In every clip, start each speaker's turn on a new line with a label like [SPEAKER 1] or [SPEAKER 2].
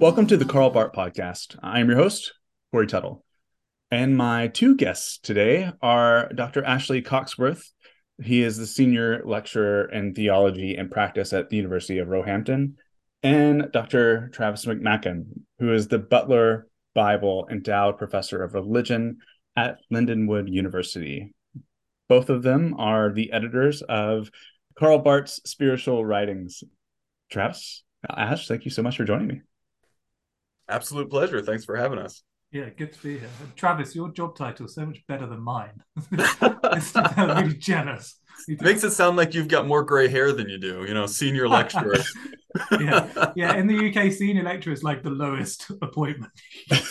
[SPEAKER 1] Welcome to the Karl Barth podcast. I'm your host, Corey Tuttle. And my two guests today are Dr. Ashley Cocksworth. He is the senior lecturer in theology and practice at the University of Roehampton, and Dr. Travis McMaken, who is the Butler Bible Endowed Professor of Religion at Lindenwood University. Both of them are the editors of Karl Barth's spiritual writings. Travis, Ash, thank you so much for joining me.
[SPEAKER 2] Absolute pleasure. Thanks for having us.
[SPEAKER 3] Yeah, good to be here. Travis, your job title is so much better than mine. I'm really jealous.
[SPEAKER 2] Makes it sound like you've got more gray hair than you do, you know, senior lecturer.
[SPEAKER 3] yeah, yeah. In the UK, senior lecturer is like the lowest appointment.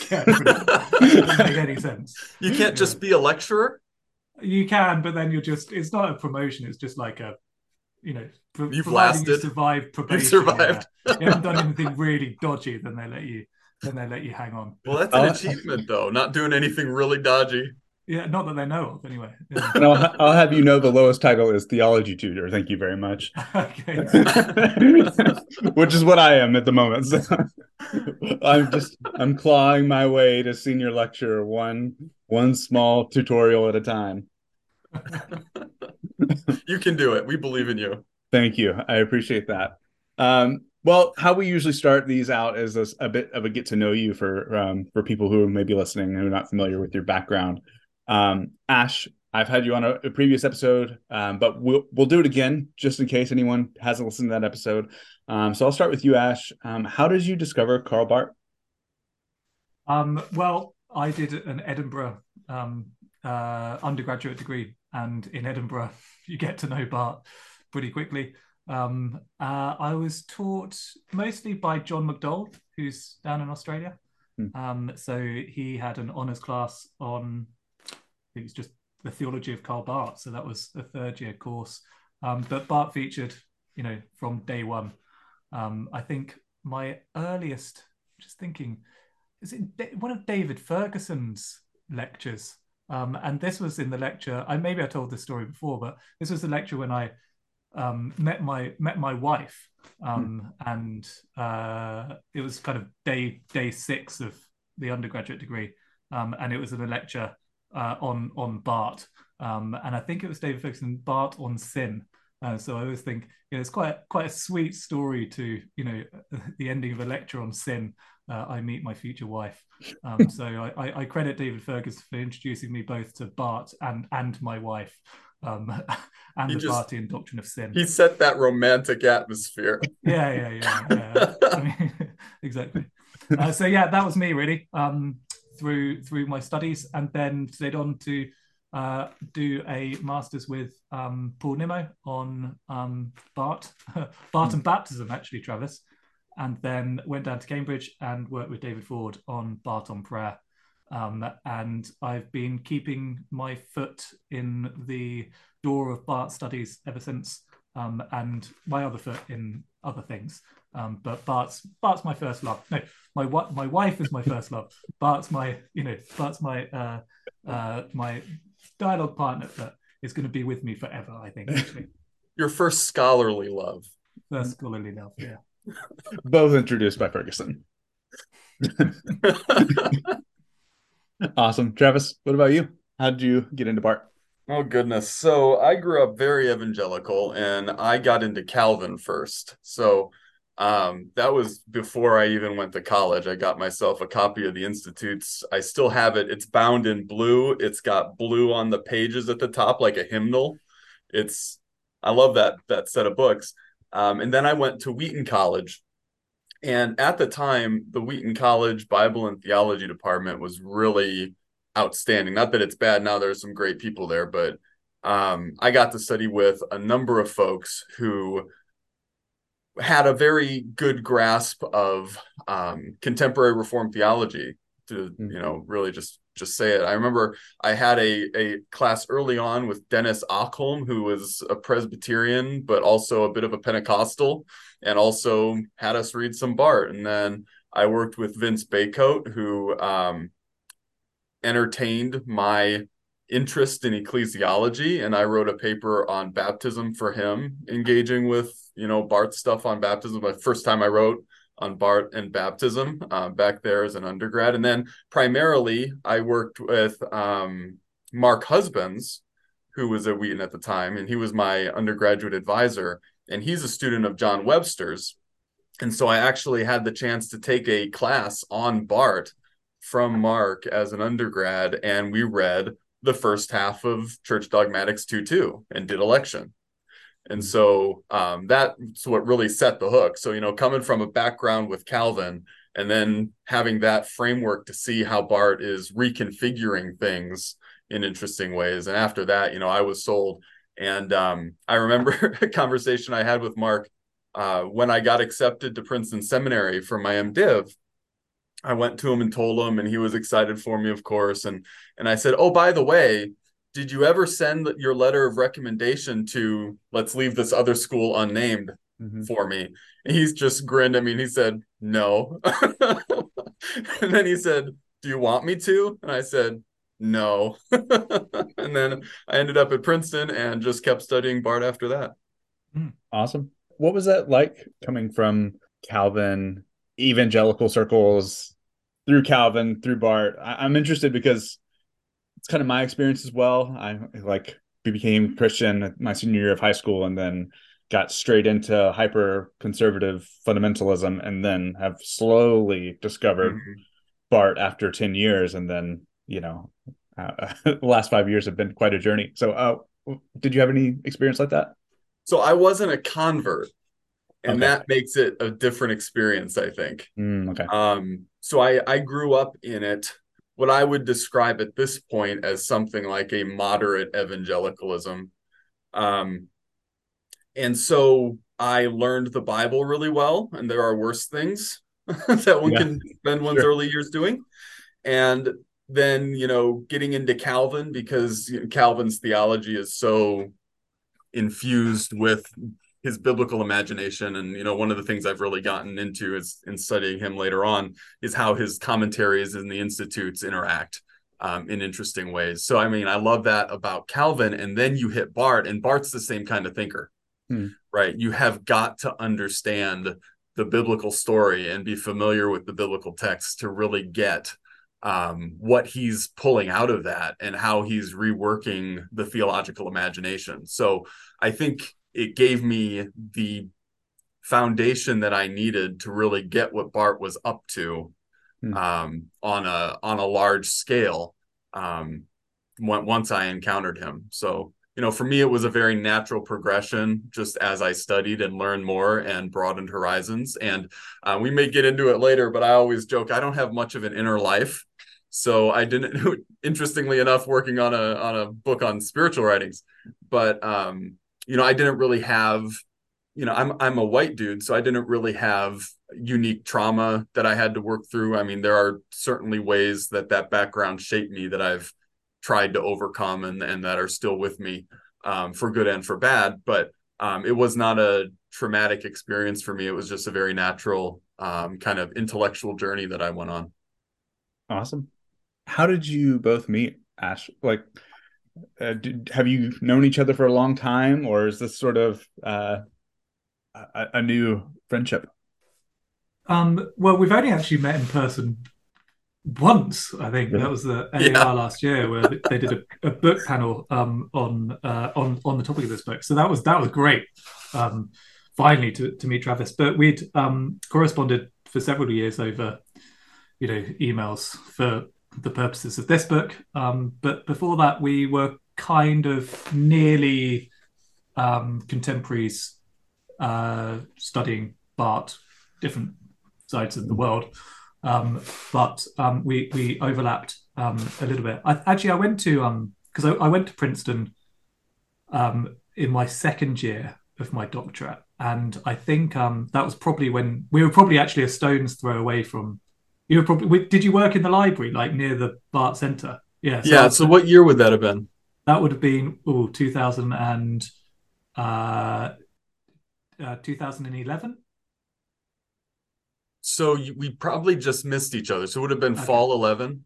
[SPEAKER 3] doesn't make any sense.
[SPEAKER 2] You can't just yeah. be a lecturer.
[SPEAKER 3] You can, but then you're just—it's not a promotion. It's just like a, you know,
[SPEAKER 2] pro- you've lasted.
[SPEAKER 3] You survived probation.
[SPEAKER 2] You've survived.
[SPEAKER 3] Yeah. you haven't done anything really dodgy, then they let you then they let you hang on.
[SPEAKER 2] Well, that's an achievement, though. Not doing anything really dodgy.
[SPEAKER 3] Yeah, not that they know of, anyway.
[SPEAKER 1] Yeah. And I'll, I'll, have you know the lowest title is theology tutor. Thank you very much. okay. Which is what I am at the moment. So I'm just I'm clawing my way to senior lecturer one one small tutorial at a time.
[SPEAKER 2] you can do it. We believe in you.
[SPEAKER 1] Thank you. I appreciate that. Um, well, how we usually start these out is a, a bit of a get to know you for um, for people who may be listening who are not familiar with your background. Um, Ash, I've had you on a, a previous episode, um, but we'll we'll do it again just in case anyone hasn't listened to that episode. Um, so I'll start with you, Ash. Um, how did you discover Karl Barth?
[SPEAKER 3] Um, well, I did an Edinburgh uh, undergraduate degree, and in Edinburgh, you get to know Barth pretty quickly. Um, uh, I was taught mostly by John McDowell, who's down in Australia. Hmm. Um, so he had an honours class on, I think it's just the theology of Karl Barth. So that was a third year course. Um, but Barth featured, you know, from day one. Um, I think my earliest, just thinking, is it one of David Ferguson's lectures? Um, and this was in the lecture. I maybe I told this story before, but this was the lecture when I um, met my met my wife, um, hmm. and uh, it was kind of day day six of the undergraduate degree, um, and it was in a lecture uh, on on Barth, um, and I think it was David Ferguson Barth on sin. Uh, so I always think you know, it's quite quite a sweet story to you know the ending of a lecture on sin. Uh, I meet my future wife. Um, so I, I, credit David Ferguson for introducing me both to Barth and and my wife um, and he the just, Barthian doctrine of sin.
[SPEAKER 2] He set that romantic atmosphere.
[SPEAKER 3] yeah, yeah, yeah, yeah. I mean, exactly. Uh, so yeah, that was me really um, through through my studies, and then stayed on to uh, do a master's with um, Paul Nimmo on um, Barth, Barth and baptism, actually, Travis, and then went down to Cambridge and worked with David Ford on Barth on prayer. Um, and I've been keeping my foot in the door of Barth studies ever since, um, and my other foot in other things. Um, but Bart's Barth's my first love. No, my my wife is my first love. Barth's my you know Barth's my uh, uh, my dialogue partner that is going to be with me forever. I think. Actually.
[SPEAKER 2] Your first scholarly love.
[SPEAKER 3] First scholarly love. Yeah.
[SPEAKER 1] Both introduced by Ferguson. Awesome. Travis, what about you? How did you get into Barth?
[SPEAKER 2] Oh goodness. So I grew up very evangelical and I got into Calvin first. So um, that was before I even went to college. I got myself a copy of the Institutes. I still have it. It's bound in blue. It's got blue on the pages at the top, like a hymnal. It's I love that that set of books. Um, and then I went to Wheaton College and at the time, the Wheaton College Bible and Theology department was really outstanding. Not that it's bad now, there's some great people there, but um, I got to study with a number of folks who had a very good grasp of um, contemporary Reformed theology to, mm-hmm. you know, really just just say it. I remember I had a, a class early on with Dennis Okholm, who was a Presbyterian, but also a bit of a Pentecostal and also had us read some Barth. And then I worked with Vince Bacote, who um, entertained my interest in ecclesiology, and I wrote a paper on baptism for him, engaging with you know Barth stuff on baptism. The first time I wrote on Barth and baptism uh, back there as an undergrad. And then primarily, I worked with um, Mark Husbands, who was at Wheaton at the time, and he was my undergraduate advisor. And he's a student of John Webster's. And so I actually had the chance to take a class on Barth from Mark as an undergrad, and we read the first half of Church Dogmatics 2 2 and did election. And so um, that's what really set the hook. So, you know, coming from a background with Calvin and then having that framework to see how Barth is reconfiguring things in interesting ways. And after that, you know, I was sold. And um, I remember a conversation I had with Mark uh, when I got accepted to Princeton Seminary for my MDiv. I went to him and told him, and he was excited for me, of course. And and I said, "Oh, by the way, did you ever send your letter of recommendation to let's leave this other school unnamed mm-hmm. for me? And he's just grinned at me and he said no. And then he said do you want me to? And i said no. And then i ended up at princeton and just kept studying Barth after that.
[SPEAKER 1] Hmm. awesome. What was that like coming from calvin evangelical circles through calvin through barth I- i'm interested because it's kind of my experience as well. I like became Christian my senior year of high school and then got straight into hyper conservative fundamentalism and then have slowly discovered mm-hmm. Barth after 10 years and then you know uh, the last 5 years have been quite a journey. So uh, did you have any experience like that?
[SPEAKER 2] So I wasn't a convert and okay. that makes it a different experience I think.
[SPEAKER 1] Mm, okay.
[SPEAKER 2] Um so I I grew up in it what I would describe at this point as something like a moderate evangelicalism. Um, and so I learned the Bible really well, and there are worse things that one yeah, can spend one's sure. early years doing. And then, you know, getting into Calvin because Calvin's theology is so infused with his biblical imagination. And you know one of the things i've really gotten into is in studying him later on is how his commentaries and the institutes interact um, in interesting ways. So i mean i love that about calvin and then you hit barth and barth's the same kind of thinker hmm. right? You have got to understand the biblical story and be familiar with the biblical text to really get um, what he's pulling out of that and how he's reworking the theological imagination. So i think it gave me the foundation that I needed to really get what Barth was up to hmm. um, on a on a large scale um, once I encountered him. So you know, for me, it was a very natural progression just as I studied and learned more and broadened horizons. And uh, we may get into it later, but I always joke I don't have much of an inner life. So I didn't. Interestingly enough, working on a on a book on spiritual writings, but um, you know, I didn't really have, you know, I'm I'm a white dude, so I didn't really have unique trauma that I had to work through. I mean, there are certainly ways that that background shaped me that I've tried to overcome and and that are still with me um, for good and for bad. But um, it was not a traumatic experience for me. It was just a very natural um, kind of intellectual journey that I went on.
[SPEAKER 1] Awesome. How did you both meet, Ash? Like, uh, did, have you known each other for a long time, or is this sort of uh, a, a, new friendship?
[SPEAKER 3] Um, well, we've only actually met in person once. I think really? that was the AAR yeah. last year, where they did a, a book panel um, on uh, on on the topic of this book. So that was that was great. Um, finally, to to meet Travis, but we'd um, corresponded for several years over, you know, emails for the purposes of this book. Um, but before that, we were kind of nearly um, contemporaries uh, studying Barth, different sides of the world. Um, but um, we we overlapped um, a little bit. I, actually, I went to because um, I, I, went to Princeton in my second year of my doctorate, and I think that was probably when we were probably actually a stone's throw away from you were probably did you work in the library, like near the Barth Center?
[SPEAKER 2] Yeah. So yeah. So what year would that have been?
[SPEAKER 3] That would have been oh 2000 and uh, uh 2011.
[SPEAKER 2] So we probably just missed each other. So it would have been okay. fall 11.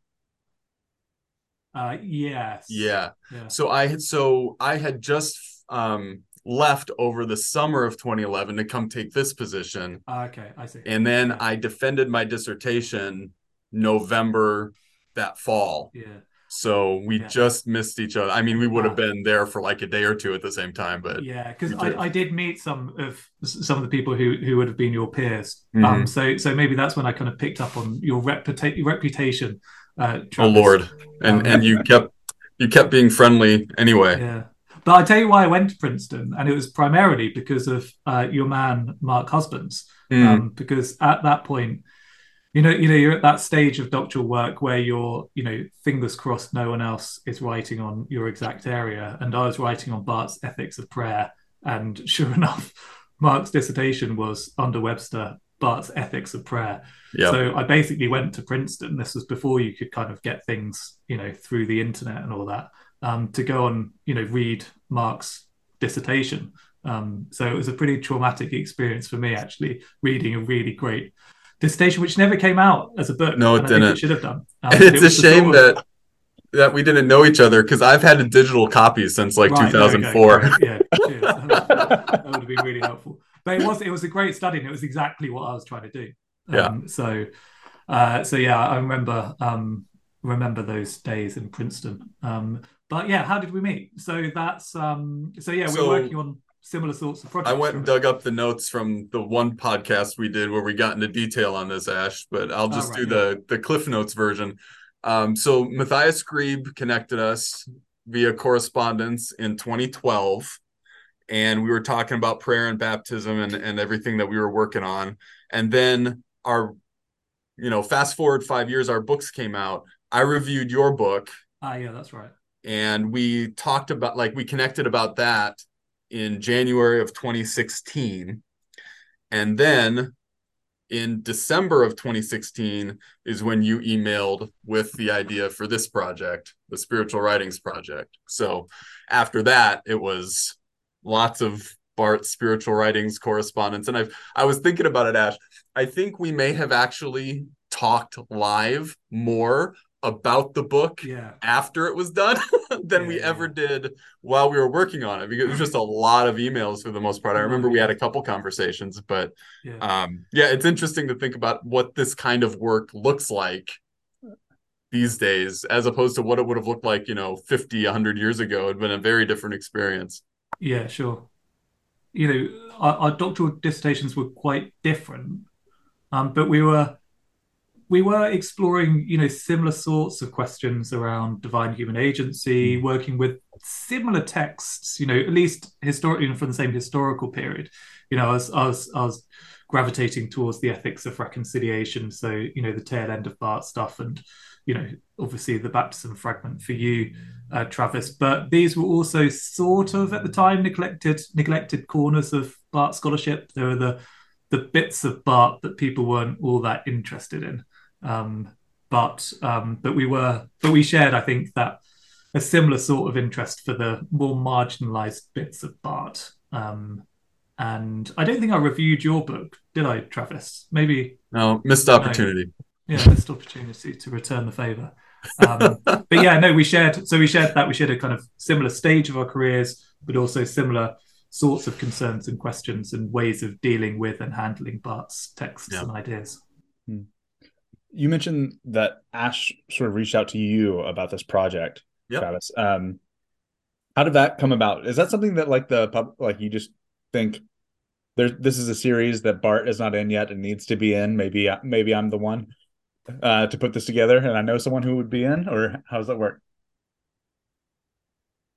[SPEAKER 3] Uh, yes.
[SPEAKER 2] Yeah. yeah. So I had so I had just um left over the summer of 2011 to come take this position.
[SPEAKER 3] Ah, okay, I see.
[SPEAKER 2] And then I defended my dissertation November that fall.
[SPEAKER 3] Yeah.
[SPEAKER 2] So we
[SPEAKER 3] Yeah.
[SPEAKER 2] just missed each other. I mean, we would have been there for like a day or two at the same time, but
[SPEAKER 3] Yeah, because. I, I did meet some of some of the people who who would have been your peers.
[SPEAKER 2] Mhm.
[SPEAKER 3] Um, so so maybe that's when I kind of picked up on your reputa- reputation. Uh,
[SPEAKER 2] oh lord. And
[SPEAKER 3] Um,
[SPEAKER 2] and you kept you kept being friendly anyway.
[SPEAKER 3] Yeah. But I tell you why I went to Princeton, and it was primarily because of uh, your man Mark Husbands.
[SPEAKER 2] Mm,
[SPEAKER 3] Um, because at that point, you know, you know, you're at that stage of doctoral work where you're, you know, fingers crossed, no one else is writing on your exact area, and I was writing on Barth's Ethics of Prayer, and sure enough, Mark's dissertation was under Webster, Barth's Ethics of Prayer.
[SPEAKER 2] yeah.
[SPEAKER 3] So I basically went to Princeton. This was before you could kind of get things, you know, through the internet and all that, um, to go and you know read Mark's dissertation. Um, so it was a pretty traumatic experience for me actually reading a really great dissertation, which never came out as a book.
[SPEAKER 2] No, it didn't.
[SPEAKER 3] it should have done. Um,
[SPEAKER 2] it's
[SPEAKER 3] it
[SPEAKER 2] a shame
[SPEAKER 3] of-
[SPEAKER 2] that that we didn't know each other because I've had a digital copy since like
[SPEAKER 3] Right, there we
[SPEAKER 2] 2004.
[SPEAKER 3] Yeah. That would, have been really helpful. But it was it was a great study, and it was exactly what I was trying to do. Um, So, uh, so yeah, I remember um, remember those days in Princeton. Um, but yeah, how did we meet? So that's um, so yeah,
[SPEAKER 2] So-
[SPEAKER 3] were working on similar sorts of projects.
[SPEAKER 2] I went and dug up the notes from the one podcast we did where we got into detail on this, Ash, but I'll just
[SPEAKER 3] right,
[SPEAKER 2] do the the Cliff Notes version. Um, so Matthias Grebe connected us via correspondence in 2012, and we were talking about prayer and baptism and, and everything that we were working on. And then our, you know, fast forward five years, our books came out. I reviewed your book
[SPEAKER 3] Ah, yeah, that's right.
[SPEAKER 2] And we talked about like we connected about that in January of 2016 and then in December of 2016 is when you emailed with the idea for this project the spiritual writings project. So after that it was lots of Barth spiritual writings correspondence. And I've I was thinking about it Ash. I think we may have actually talked live more about the book
[SPEAKER 3] Yeah,
[SPEAKER 2] after it was done than we
[SPEAKER 3] Yeah,
[SPEAKER 2] ever did while we were working on it because it was just a lot of emails for the most part. I remember we had a couple conversations, but
[SPEAKER 3] yeah.
[SPEAKER 2] um, yeah, it's interesting to think about what this kind of work looks like these days as opposed to what it would have looked like, you know, 50, 100 years ago. It'd been a very different experience.
[SPEAKER 3] Yeah, sure. You know, our, our doctoral dissertations were quite different, um, but we were we were exploring, you know, similar sorts of questions around divine human agency, working with similar texts, you know, at least historically from the same historical period. You know, I was, I was, I was gravitating towards the ethics of reconciliation. So, you know, the tail end of Barth stuff and, you know, obviously the baptism fragment for you, uh, Travis. But these were also sort of at the time neglected neglected corners of Barth scholarship. There were the the bits of Barth that people weren't all that interested in. Um, but um, but we were but we shared, I think, that a similar sort of interest for the more marginalized bits of Barth. Um, and I don't think I reviewed your book, did I, Travis? Maybe
[SPEAKER 2] No, missed opportunity.
[SPEAKER 3] yeah, missed opportunity to return the favor. Um, but yeah, no, we shared. So we shared that we shared a kind of similar stage of our careers, but also similar sorts of concerns and questions and ways of dealing with and handling Barth's texts
[SPEAKER 2] Yeah.
[SPEAKER 3] and ideas.
[SPEAKER 1] You mentioned that Ash sort of reached out to you about this project,
[SPEAKER 2] Yep.
[SPEAKER 1] Travis. Um, how did that come about? Is that something that like the pub, like you just think there's this is a series that Barth is not in yet and needs to be in? Maybe maybe I'm the one uh, to put this together, and I know someone who would be in, or how does that work?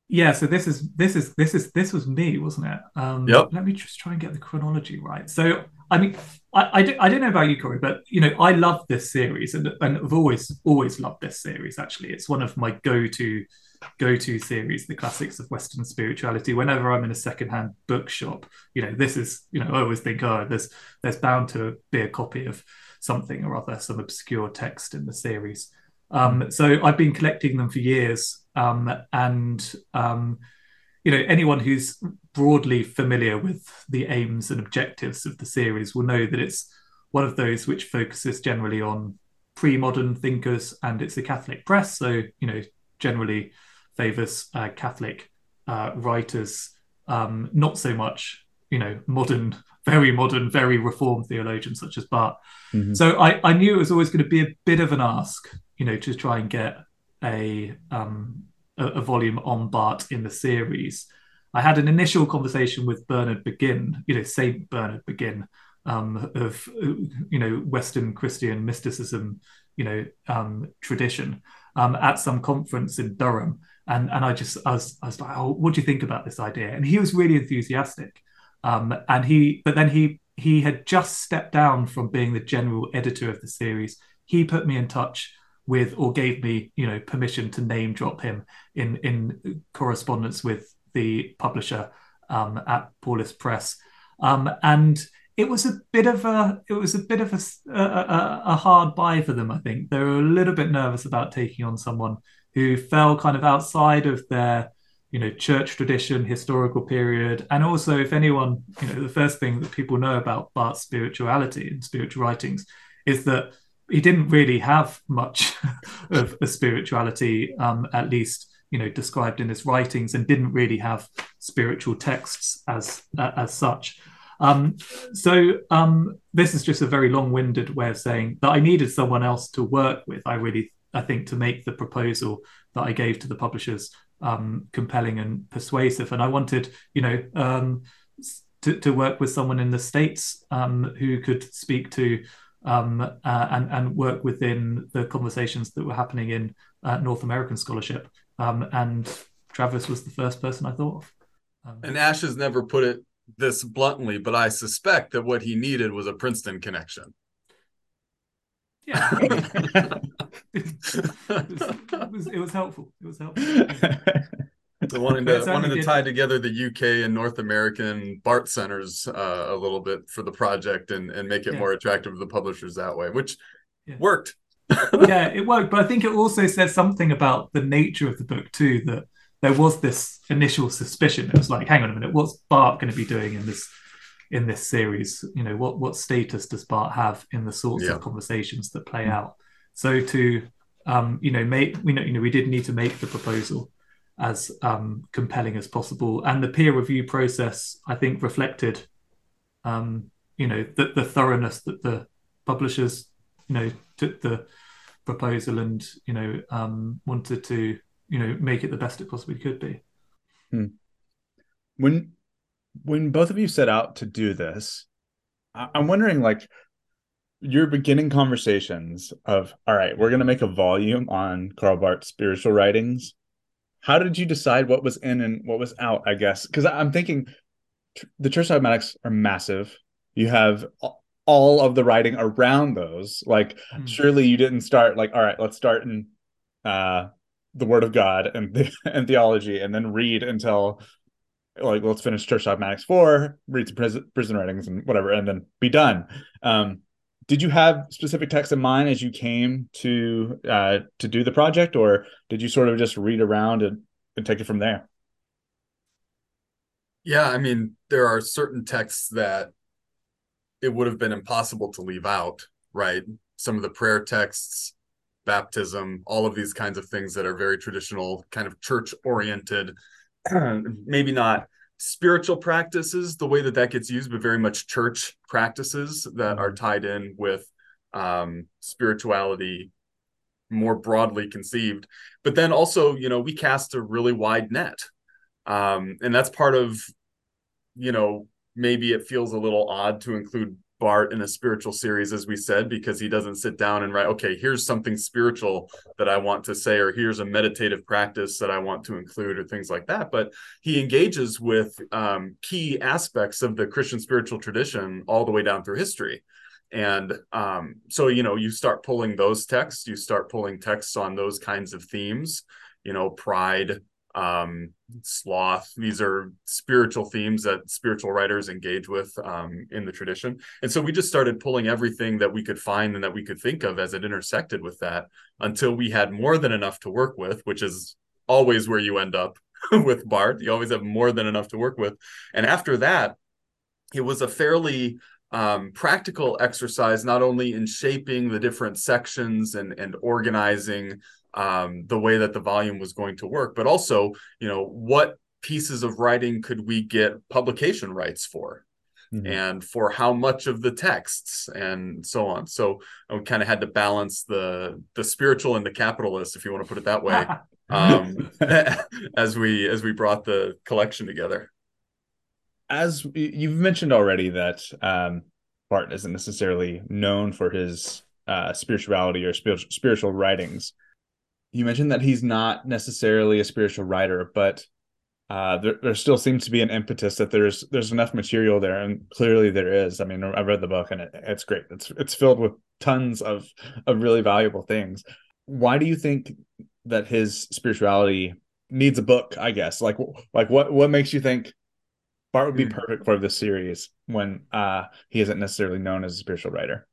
[SPEAKER 3] Yeah, so this is this is this is this was me, wasn't it? Um,
[SPEAKER 2] Yep.
[SPEAKER 3] Let me just try and get the chronology right. So, I mean, I I, do, I don't know about you, Corey, but you know, I love this series, and and I've always always loved this series. Actually, it's one of my go-to go-to series, the classics of Western spirituality. Whenever I'm in a secondhand bookshop, you know, this is you know, I always think, oh, there's there's bound to be a copy of something or other, some obscure text in the series. Um, so I've been collecting them for years, um, and um, you know anyone who's broadly familiar with the aims and objectives of the series will know that it's one of those which focuses generally on pre-modern thinkers, and it's a Catholic press, so you know generally favors uh, Catholic uh, writers um, not so much, you know, modern, very modern, very reformed theologians such as barth. Mm-hmm. So I, I knew it was always going to be a bit of an ask, you know, to try and get a um, a, a volume on Barth in the series. I had an initial conversation with Bernard McGinn, you know, Saint Bernard McGinn, um, of you know Western Christian mysticism, you know, um, tradition um, at some conference in Durham, and and I just I was, I was like, oh, what do you think about this idea? And he was really enthusiastic, um, and he but then he he had just stepped down from being the general editor of the series. He put me in touch with or gave me you know permission to name drop him in in correspondence with the publisher um, at Paulist Press, um, and it was a bit of a it was a bit of a, a, a hard buy for them. I think they were a little bit nervous about taking on someone who fell kind of outside of their you know church tradition historical period and also if anyone you know the first thing that people know about barth's spirituality and spiritual writings is that he didn't really have much of a spirituality um, at least you know described in his writings and didn't really have spiritual texts as uh, as such um, so um, this is just a very long-winded way of saying that I needed someone else to work with. I really, I think, to make the proposal that I gave to the publishers um, compelling and persuasive. And I wanted, you know, um, to, to work with someone in the states um, who could speak to um, uh, and and work within the conversations that were happening in uh, North American scholarship. and Travis was the first person I thought of.
[SPEAKER 2] and Ash has never put it this bluntly, but I suspect that what he needed was a Princeton connection.
[SPEAKER 3] Yeah, it, was, it, was, it was helpful. It was helpful. So
[SPEAKER 2] wanting to wanting to tie together the UK and North American Barth centers uh, a little bit for the project and and make it yeah. more attractive to the publishers that way, which yeah. worked.
[SPEAKER 3] yeah, it worked, but I think it also says something about the nature of the book too that there was this initial suspicion. It was like, hang on a minute, what's Barth going to be doing in this in this series? You know, what what status does Barth have in the sorts yeah. of conversations that play out? So to um, you know, make we know you know we did need to make the proposal as um, compelling as possible, and the peer review process I think reflected, um, you know, the, the thoroughness that the publishers you know took the proposal and you know um, wanted to you know make it the best it possibly could be.
[SPEAKER 1] Hmm. When when both of you set out to do this, I'm wondering like your beginning conversations of all right, we're going to make a volume on Karl Barth's spiritual writings. How did you decide what was in and what was out? I guess because I'm thinking the church dogmatics are massive. You have all of the writing around those. Like, mm. surely you didn't start like, all right, let's start in uh the word of God and the, and theology, and then read until like let's finish Church Dogmatics four, read some prison, prison writings and whatever, and then be done. Um, did you have specific texts in mind as you came to uh, to do the project, or did you sort of just read around and, and take it from there?
[SPEAKER 2] Yeah, I mean, there are certain texts that it would have been impossible to leave out, right? Some of the prayer texts, baptism, all of these kinds of things that are very traditional, kind of church oriented, maybe not spiritual practices the way that that gets used, but very much church practices that are mm-hmm. tied in with um, spirituality more broadly conceived. But then also, you know, we cast a really wide net. Um, and that's part of, you know, maybe it feels a little odd to include Barth in a spiritual series, as we said, because he doesn't sit down and write, okay, here's something spiritual that I want to say, or here's a meditative practice that I want to include, or things like that. But he engages with um, key aspects of the Christian spiritual tradition all the way down through history. And um, so, you know, you start pulling those texts, you start pulling texts on those kinds of themes, you know, pride, um, sloth. These are spiritual themes that spiritual writers engage with um, in the tradition. And so we just started pulling everything that we could find and that we could think of as it intersected with that until we had more than enough to work with, which is always where you end up with Barth. You always have more than enough to work with. And after that, it was a fairly um, practical exercise, not only in shaping the different sections and, and organizing um, the way that the volume was going to work, but also, you know, what pieces of writing could we get publication rights for? Mm-hmm. and for how much of the texts and so on so we kind of had to balance the the spiritual and the capitalist if you want to put it that way um, as we as we brought the collection together
[SPEAKER 1] as you've mentioned already that um, isn't necessarily known for his uh, spirituality or spiritual spiritual writings. You mentioned that he's not necessarily a spiritual writer, but uh, there, there still seems to be an impetus that there's there's enough material there, and clearly there is. I mean, I read the book and it, it's great. It's it's filled with tons of of really valuable things. Why do you think that his spirituality needs a book? I guess like like what what makes you think Barth would be hmm. perfect for this series when uh, he isn't necessarily known as a spiritual writer?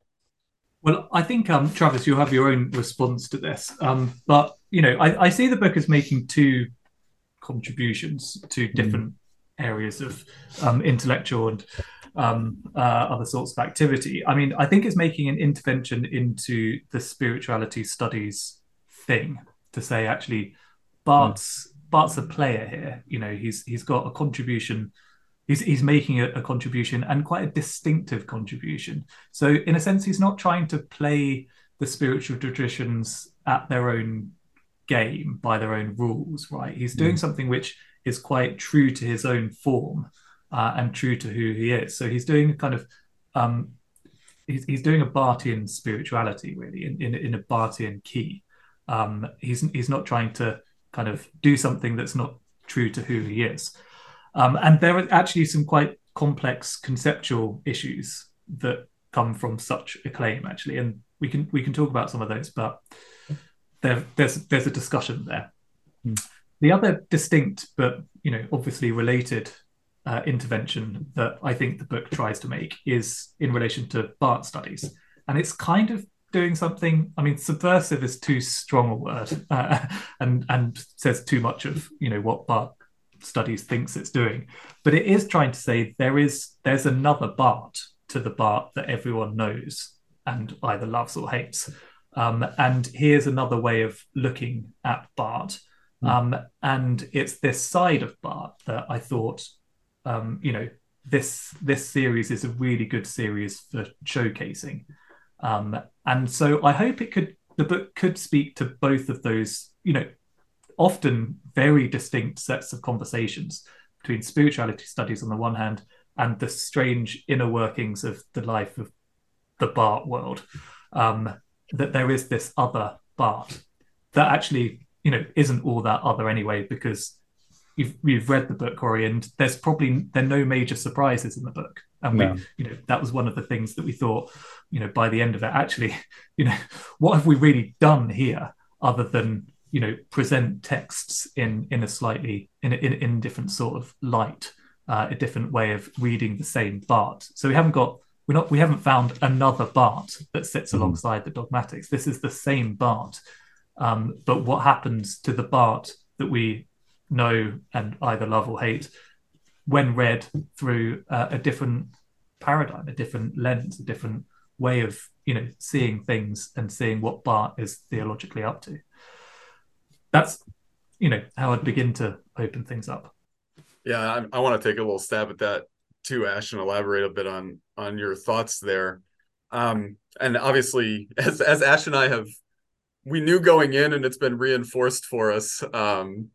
[SPEAKER 3] Well, I think um, Travis, you'll have your own response to this, um, but you know, I, I see the book as making two contributions to hmm. different mm. areas of um, intellectual and um, uh, other sorts of activity. I mean, I think it's making an intervention into the spirituality studies thing to say actually Barth's mm. Barth's a player here. You know, he's he's got a contribution. He's he's making a, a contribution and quite a distinctive contribution. So in a sense, he's not trying to play the spiritual traditions at their own game by their own rules, right? He's doing mm. something which is quite true to his own form uh, and true to who he is. So he's doing a kind of um, he's, he's doing a Barthian spirituality really in, in, in a Barthian key. Um, he's he's not trying to kind of do something that's not true to who he is. Um, and there are actually some quite complex conceptual issues that come from such a claim actually and we can we can talk about some of those but there, there's there's a discussion there. Mm. The other distinct but you know obviously related uh, intervention that I think the book tries to make is in relation to Barth studies, and it's kind of doing something. I mean, subversive is too strong a word, uh, and and says too much of you know what Barth studies thinks it's doing, but it is trying to say there is there's another Barth to the Barth that everyone knows and either loves or hates. Um, and here's another way of looking at Barth. Mm. Um, and it's this side of Barth that I thought, um, you know, this this series is a really good series for showcasing. Um, and so I hope it could the book could speak to both of those, you know, often very distinct sets of conversations between spirituality studies on the one hand and the strange inner workings of the life of the Barth world. Um, that there is this other Barth that actually, you know, isn't all that other anyway, because you've you've read the book, Corey, and there's probably there are no major surprises in the book. And no. we, you know, that was one of the things that we thought, you know, by the end of it, actually, you know, what have we really done here other than you know present texts in in a slightly in a, in, in different sort of light, uh, a different way of reading the same barth So we haven't got we're not we haven't found another barth that sits mm-hmm. alongside the dogmatics. This is the same barth um, but what happens to the barth that we know and either love or hate when read through uh, a different paradigm, a different lens, a different way of you know seeing things and seeing what barth is theologically up to. That's you know how I'd begin to open things up.
[SPEAKER 2] Yeah, I, I want to take a little stab at that too, Ash, and elaborate a bit on on your thoughts there. Um, and obviously, as as Ash and I have, we knew going in, and it's been reinforced for us um,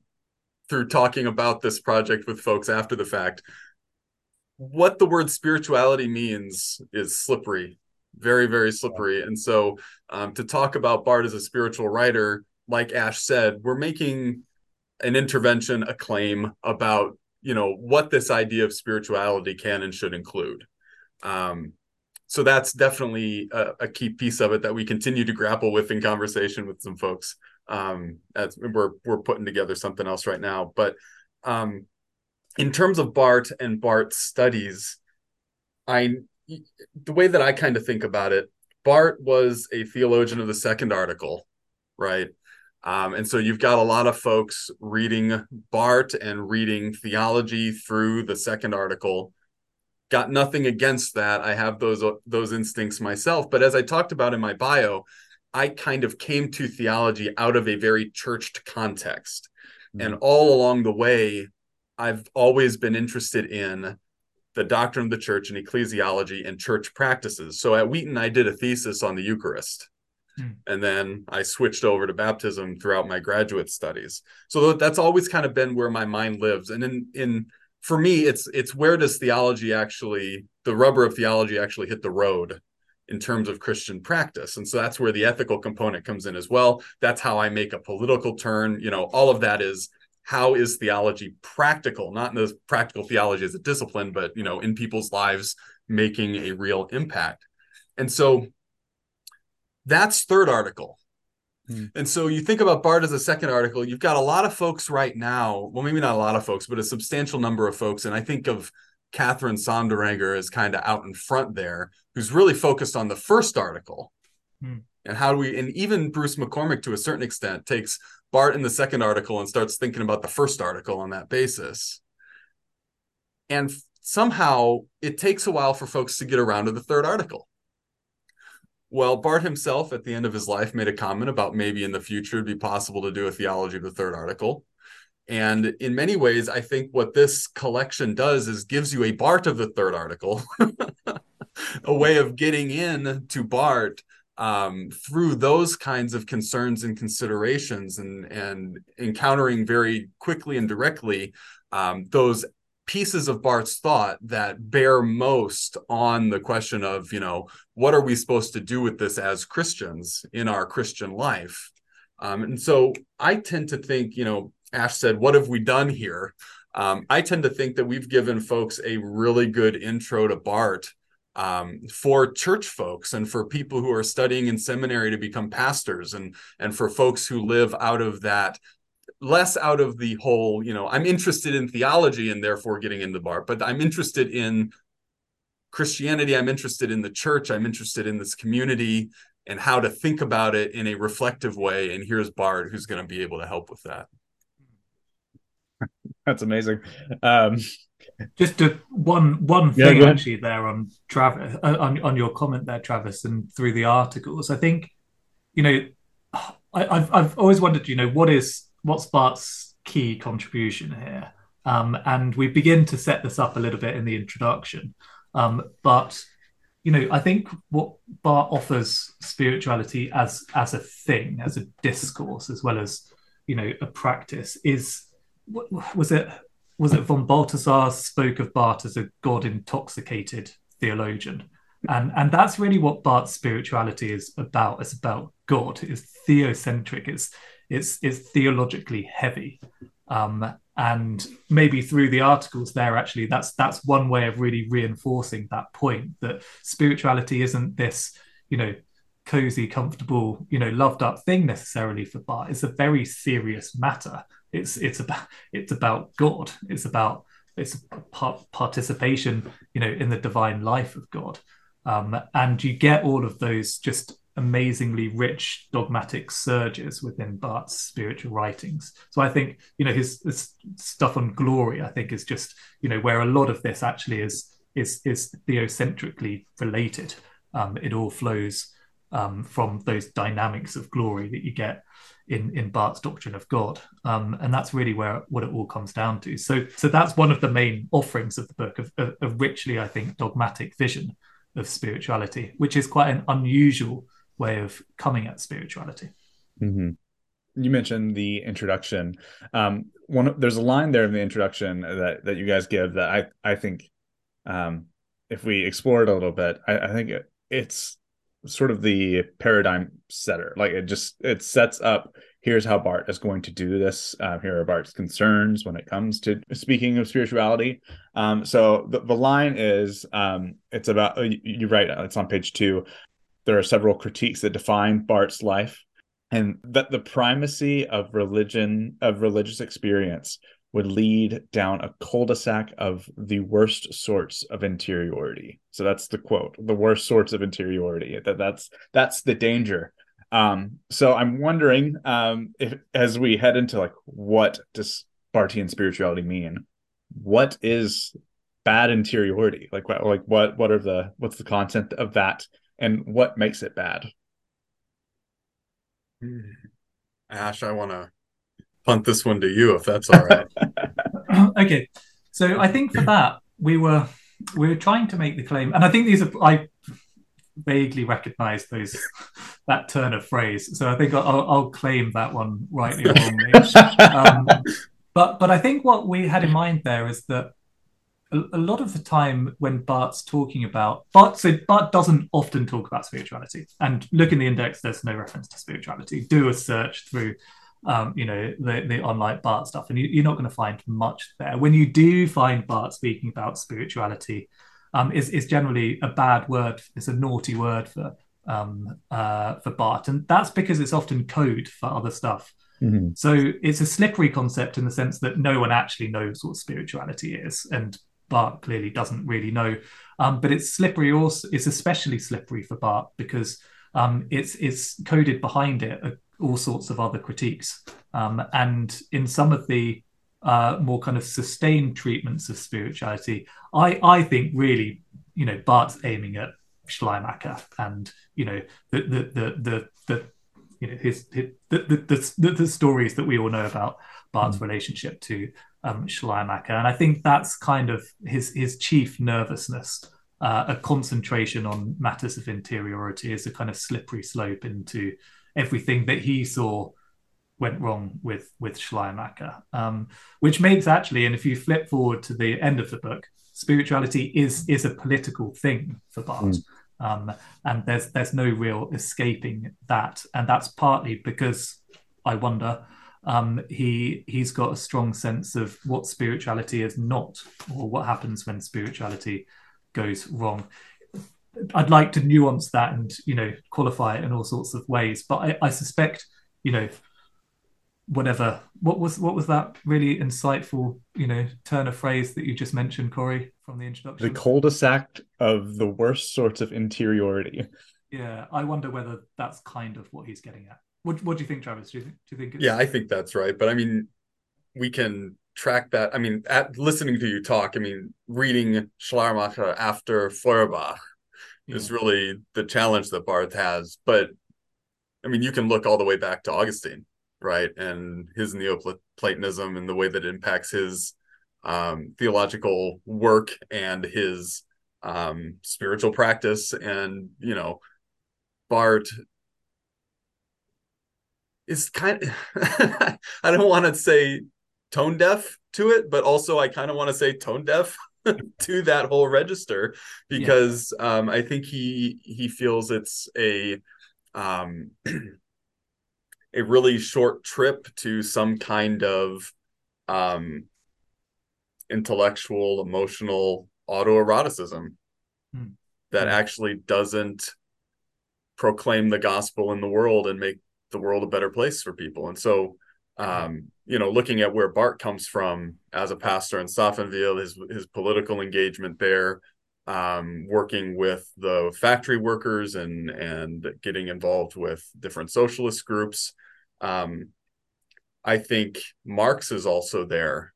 [SPEAKER 2] through talking about this project with folks after the fact. What the word spirituality means is slippery, very very slippery. And so, um, to talk about Barth as a spiritual writer, like Ash said, we're making an intervention, a claim about you know what this idea of spirituality can and should include. Um, so that's definitely a, a, key piece of it that we continue to grapple with in conversation with some folks um, as we're we're putting together something else right now. But um, in terms of Barth and Barth's studies i the way that i kind of think about it Barth was a theologian of the second article right um, and so you've got a lot of folks reading Barth and reading theology through the second article. Got nothing against that. I have those those instincts myself. But as I talked about in my bio, I kind of came to theology out of a very churched context. Mm-hmm. And all along the way, I've always been interested in the doctrine of the church and ecclesiology and church practices. So at Wheaton, I did a thesis on the Eucharist. Hmm. And then I switched over to baptism throughout my graduate studies. So that's always kind of been where my mind lives. And in in for me, it's it's where does theology actually the rubber of theology actually hit the road in terms of Christian practice. And so that's where the ethical component comes in as well. That's how I make a political turn. You know, all of that is how is theology practical, not in the practical theology as a discipline, but you know, in people's lives making a real impact. And so that's third article. Hmm. And so you think about Barth as a second article, you've got a lot of folks right now, well, maybe not a lot of folks, but a substantial number of folks. And I think of Katherine Sonderegger as kind of out in front there, who's really focused on the first article. Hmm. And how do we, and even Bruce McCormack to a certain extent takes Barth in the second article and starts thinking about the first article on that basis. And somehow it takes a while for folks to get around to the third article. Well, Barth himself at the end of his life made a comment about maybe in the future it'd be possible to do a theology of the third article. And in many ways, I think what this collection does is gives you a Barth of the third article, a way of getting in to Barth um, through those kinds of concerns and considerations and, and encountering very quickly and directly um, those pieces of Barth's thought that bear most on the question of, you know, what are we supposed to do with this as Christians in our Christian life? Um, and so I tend to think, you know, Ash said, What have we done here? Um, I tend to think that we've given folks a really good intro to Barth um, for church folks and for people who are studying in seminary to become pastors and and for folks who live out of that less out of the whole you know i'm interested in theology and therefore getting into Barth but i'm interested in christianity i'm interested in the church i'm interested in this community and how to think about it in a reflective way and here's Barth who's going to be able to help with that
[SPEAKER 1] That's amazing. Um,
[SPEAKER 3] just to, one one thing yeah, actually there on Travis uh, on on your comment there, Travis, and through the articles. I think you know I, have I've always wondered, you know, what is what's Barth's key contribution here, um, and we begin to set this up a little bit in the introduction, um, but you know, I think what Barth offers spirituality as as a thing, as a discourse, as well as you know a practice, is was it was it von Balthasar spoke of Barth as a god intoxicated theologian, and and that's really what Barth's spirituality is about. It's about God. It's theocentric. It's it's it's theologically heavy, um, and maybe through the articles there, actually, that's that's one way of really reinforcing that point that spirituality isn't this, you know, cozy, comfortable, you know, loved up thing necessarily for Barth. It's a very serious matter it's it's about it's about God. It's about it's part, participation, you know, in the divine life of God. Um, and you get all of those just amazingly rich dogmatic surges within Barth's spiritual writings. So I think you know his, his, stuff on glory, I think, is just you know where a lot of this actually is is is theocentrically related. Um, it all flows um, from those dynamics of glory that you get in in Barth's doctrine of God, um, and that's really where what it all comes down to. So, so that's one of the main offerings of the book of a richly, I think, dogmatic vision of spirituality, which is quite an unusual way of coming at spirituality.
[SPEAKER 1] Mm-hmm. You mentioned the introduction. Um, one there's a line there in the introduction that that you guys give that I I think um, if we explore it a little bit, I, I think it, it's sort of the paradigm setter. Like it just it sets up here's how Barth is going to do this. Uh, here are Barth's concerns when it comes to speaking of spirituality. Um, so the, the line is um, it's about uh, you, you write it's on page two. There are several critiques that define Barth's life, and that the primacy of religion of religious experience would lead down a cul-de-sac of the worst sorts of interiority. So that's the quote, the worst sorts of interiority. That that's that's the danger. Um, so I'm wondering um, if as we head into like what does Barthian spirituality mean? What is bad interiority? Like like what what are the what's the content of that and what makes it bad?
[SPEAKER 2] Ash, I want to punt this one to you if that's all right.
[SPEAKER 3] okay, so I think for that we were we were trying to make the claim, and I think these are I vaguely recognise those that turn of phrase, so I think I'll, I'll claim that one rightly or wrongly. um, but but I think what we had in mind there is that a, lot of the time when Barth's talking about Barth, so Barth doesn't often talk about spirituality, and look in the index. There's no reference to spirituality. Do a search through um, you know, the, the online Barth stuff, and you, are not going to find much there. When you do find Barth speaking about spirituality, um, is is generally a bad word. It's a naughty word for um, uh, for Barth, and that's because it's often code for other stuff. Mm-hmm. So it's a slippery concept in the sense that no one actually knows what spirituality is, and Barth clearly doesn't really know. Um, but it's slippery also. It's especially slippery for Barth because um, it's it's coded behind it all sorts of other critiques. Um, and in some of the uh, more kind of sustained treatments of spirituality, I, I think really, you know, Barth's aiming at Schleiermacher and, you know, the, the, the, the, the you know, his, his the, the, the, the, stories that we all know about Barth's mm. relationship to um, Schleiermacher. And I think that's kind of his, his chief nervousness. Uh, a concentration on matters of interiority is a kind of slippery slope into everything that he saw went wrong with with Schleiermacher, um, which makes actually, and if you flip forward to the end of the book, spirituality is is a political thing for Barth, mm. um, and there's there's no real escaping that, and that's partly because I wonder um, he he's got a strong sense of what spirituality is not, or what happens when spirituality goes wrong. I'd like to nuance that and you know qualify it in all sorts of ways. But I, I suspect you know whatever what was what was that really insightful you know turn of phrase that you just mentioned corey from the introduction
[SPEAKER 1] the cul-de-sac of the worst sorts of interiority
[SPEAKER 3] yeah i wonder whether that's kind of what he's getting at what, what do you think travis do you think, do you think
[SPEAKER 2] it's... yeah i think that's right but i mean we can track that i mean at listening to you talk i mean reading schleiermacher after feuerbach yeah. is really the challenge that Barth has. But I mean, you can look all the way back to Augustine, right, and his Neoplatonism and the way that it impacts his um, theological work and his um, spiritual practice, and you know, Barth is kind of I don't want to say tone deaf to it, but also I kind of want to say tone deaf to that whole register because yeah. um, I think he he feels it's a um, a really short trip to some kind of um, intellectual, emotional autoeroticism hmm. that hmm. actually doesn't proclaim the gospel in the world and make the world a better place for people. And so um, you know, looking at where Barth comes from as a pastor in Safenwil, his his political engagement there, um, working with the factory workers and and getting involved with different socialist groups. Um, I think Marx is also there.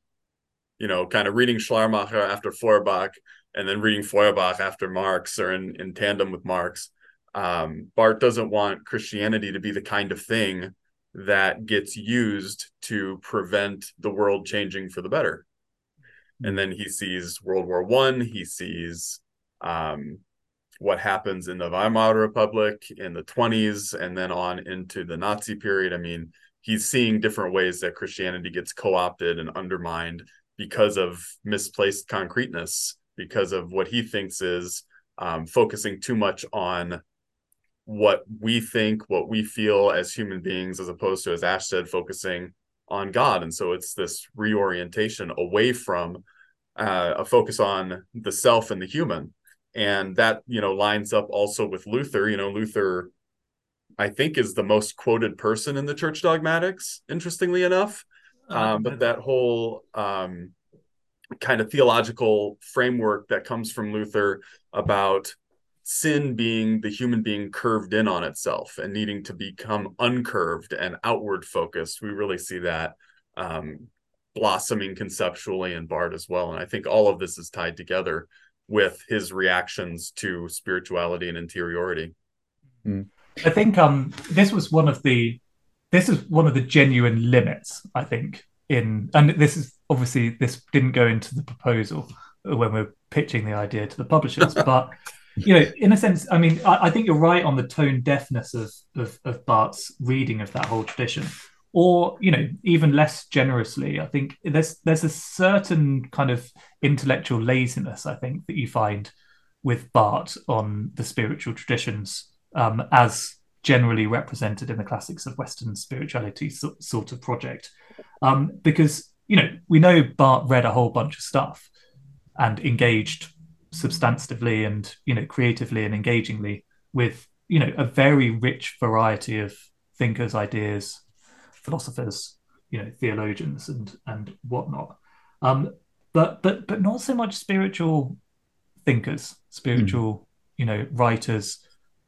[SPEAKER 2] You know, kind of reading Schleiermacher after Feuerbach, and then reading Feuerbach after Marx, or in in tandem with Marx. Um, Barth doesn't want Christianity to be the kind of thing that gets used to prevent the world changing for the better. And then he sees World War One. He sees um, what happens in the Weimar Republic in the 20s, and then on into the Nazi period. I mean, he's seeing different ways that Christianity gets co-opted and undermined because of misplaced concreteness, because of what he thinks is um, focusing too much on what we think, what we feel as human beings, as opposed to, as Ash said, focusing on God. And so it's this reorientation away from uh, a focus on the self and the human. And that, you know, lines up also with Luther. You know, Luther, I think, is the most quoted person in the church dogmatics, interestingly enough. Oh, um, but that whole um, kind of theological framework that comes from Luther about sin being the human being curved in on itself and needing to become uncurved and outward focused. We really see that um, blossoming conceptually in Barth as well. And I think all of this is tied together with his reactions to spirituality and interiority.
[SPEAKER 3] Mm. I think um, this was one of the this is one of the genuine limits, I think, in and this is obviously this didn't go into the proposal when we're pitching the idea to the publishers, but you know, in a sense, I mean, I, I, think you're right on the tone deafness of, of of Barth's reading of that whole tradition. Or, you know, even less generously, I think there's there's a certain kind of intellectual laziness, I think, that you find with Barth on the spiritual traditions um, as generally represented in the classics of Western spirituality so, sort of project. Um, because, you know, we know Barth read a whole bunch of stuff and engaged substantively and, you know, creatively and engagingly with, you know, a very rich variety of thinkers, ideas, philosophers, you know, theologians and and whatnot. Um, but but but not so much spiritual thinkers, spiritual, mm. you know, writers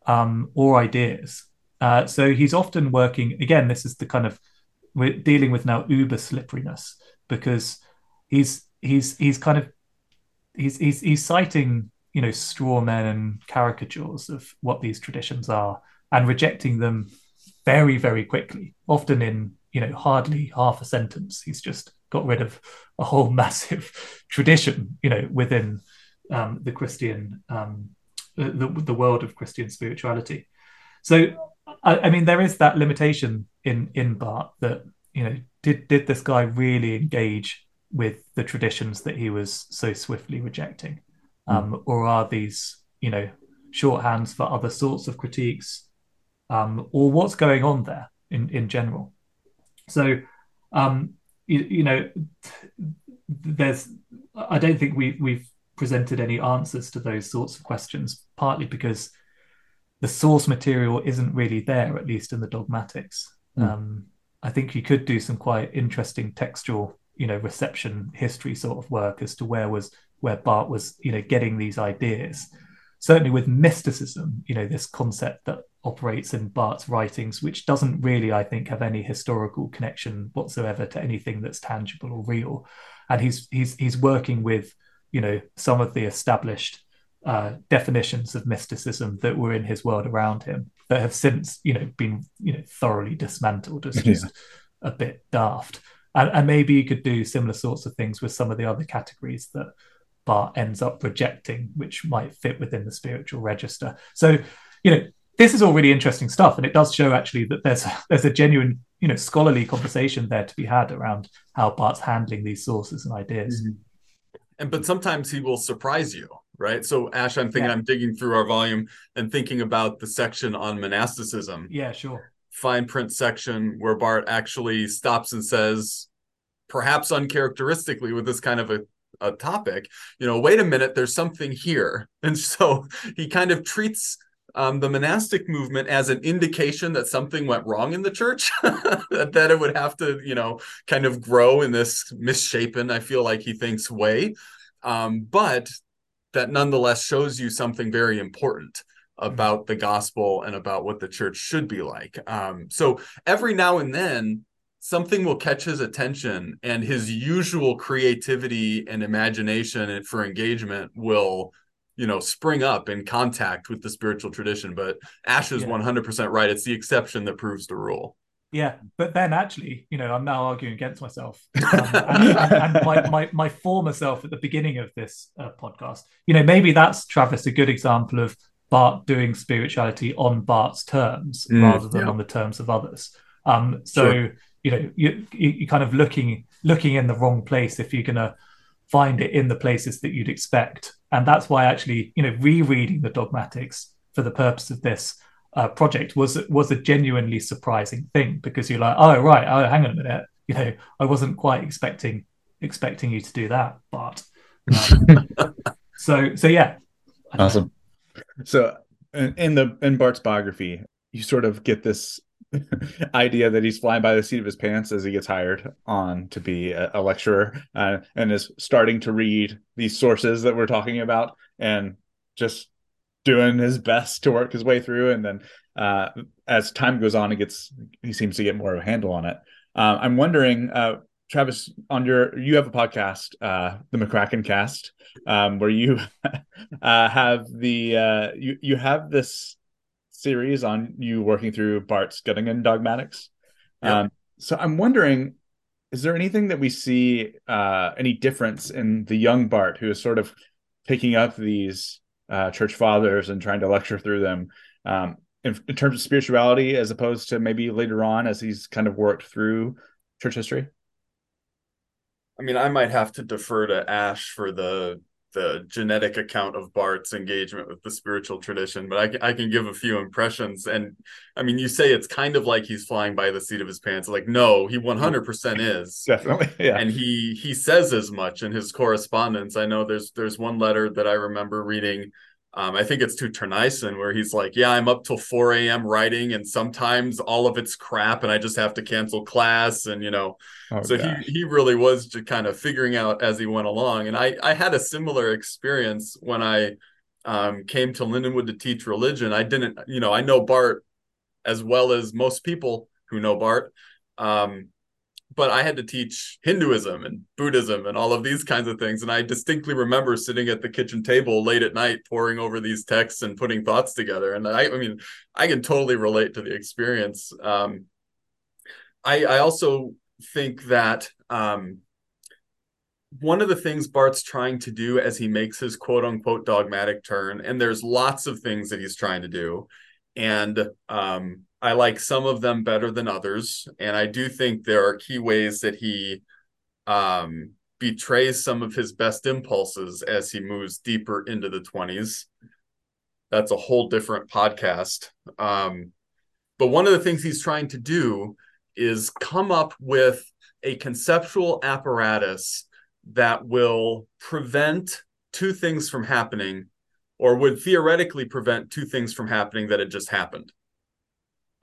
[SPEAKER 3] um, or ideas. Uh, so he's often working. Again, this is the kind of we're dealing with now uber slipperiness because he's he's he's kind of he's he's he's citing you know straw men and caricatures of what these traditions are and rejecting them very very quickly often in you know hardly half a sentence. He's just got rid of a whole massive tradition you know within um, the christian um, the, the world of christian spirituality. So I, I mean there is that limitation in in Barth that you know did did this guy really engage with the traditions that he was so swiftly rejecting hmm. um, or are these you know shorthands for other sorts of critiques um, or what's going on there in, in general. So, um, you, you, know, there's, I don't think we, we've presented any answers to those sorts of questions, partly because the source material isn't really there, at least in the dogmatics. Mm. Um, I think you could do some quite interesting textual, you know, reception history sort of work as to where was where Barth was, you know, getting these ideas. Certainly with mysticism, you know, this concept that operates in Barth's writings, which doesn't really, I think, have any historical connection whatsoever to anything that's tangible or real. And he's he's he's working with, you know, some of the established uh, definitions of mysticism that were in his world around him that have since, you know, been you know thoroughly dismantled as just yeah. a bit daft. And, and maybe you could do similar sorts of things with some of the other categories that Barth ends up rejecting, which might fit within the spiritual register. So, you know, this is all really interesting stuff, and it does show actually that there's there's a genuine you know scholarly conversation there to be had around how Barth's handling these sources and ideas. Mm-hmm.
[SPEAKER 2] And but sometimes he will surprise you, right? So Ash, I'm thinking yeah. I'm digging through our volume and thinking about the section on monasticism.
[SPEAKER 3] Yeah, sure.
[SPEAKER 2] Fine print section where Barth actually stops and says, perhaps uncharacteristically with this kind of a a topic you know wait a minute there's something here and so he kind of treats um, the monastic movement as an indication that something went wrong in the church, that it would have to, you know, kind of grow in this misshapen, I feel like he thinks, way. Um, but that nonetheless shows you something very important about the gospel and about what the church should be like. Um, so every now and then, something will catch his attention, and his usual creativity and imagination for engagement will you know spring up in contact with the spiritual tradition but ash is yeah. 100% right it's the exception that proves the rule
[SPEAKER 3] yeah but then actually you know i'm now arguing against myself um, and, and, and my, my, my former self at the beginning of this uh, podcast you know maybe that's travis a good example of Barth doing spirituality on Barth's terms mm, rather than yeah. on the terms of others um so sure. you know you, you you're kind of looking looking in the wrong place if you're gonna find it in the places that you'd expect. And that's why actually, you know, rereading the dogmatics for the purpose of this uh, project was was a genuinely surprising thing because you're like, oh right, oh hang on a minute, you know, I wasn't quite expecting expecting you to do that, but um, so so yeah,
[SPEAKER 1] awesome. So in the in Barth's biography, you sort of get this idea that he's flying by the seat of his pants as he gets hired on to be a, a lecturer uh, and is starting to read these sources that we're talking about and just doing his best to work his way through. And then uh, as time goes on he gets he seems to get more of a handle on it. Uh, i'm wondering uh, travis on your you have a podcast uh, the McMaken cast um, where you uh, have the uh, you you have this series on you working through Barth's Göttingen dogmatics. Yep. Um, so I'm wondering, is there anything that we see uh, any difference in the young Barth who is sort of picking up these uh, church fathers and trying to lecture through them um, in, in, terms of spirituality as opposed to maybe later on as he's kind of worked through church history?
[SPEAKER 2] I mean, I might have to defer to Ash for the the genetic account of Barth's engagement with the spiritual tradition, but I can, I can give a few impressions. And I mean, you say it's kind of like he's flying by the seat of his pants. Like, no, he 100% is.
[SPEAKER 1] Definitely. Yeah.
[SPEAKER 2] And he, he says as much in his correspondence. I know there's, there's one letter that I remember reading um, I think it's to Thurneysen where he's like, "Yeah, I'm up till 4 a.m. writing, and sometimes all of it's crap, and I just have to cancel class." And you know, oh, so gosh. he he really was just kind of figuring out as he went along. And I I had a similar experience when I um, came to Lindenwood to teach religion. I didn't, you know, I know Barth as well as most people who know Barth. Um, but I had to teach Hinduism and Buddhism and all of these kinds of things. And I distinctly remember sitting at the kitchen table late at night, poring over these texts and putting thoughts together. And I, I mean, I can totally relate to the experience. Um, I, I also think that um, one of the things Barth's trying to do as he makes his quote unquote dogmatic turn, and there's lots of things that he's trying to do. And um, I like some of them better than others, and I do think there are key ways that he um, betrays some of his best impulses as he moves deeper into the 20s. That's a whole different podcast. Um, but one of the things he's trying to do is come up with a conceptual apparatus that will prevent two things from happening or would theoretically prevent two things from happening that had just happened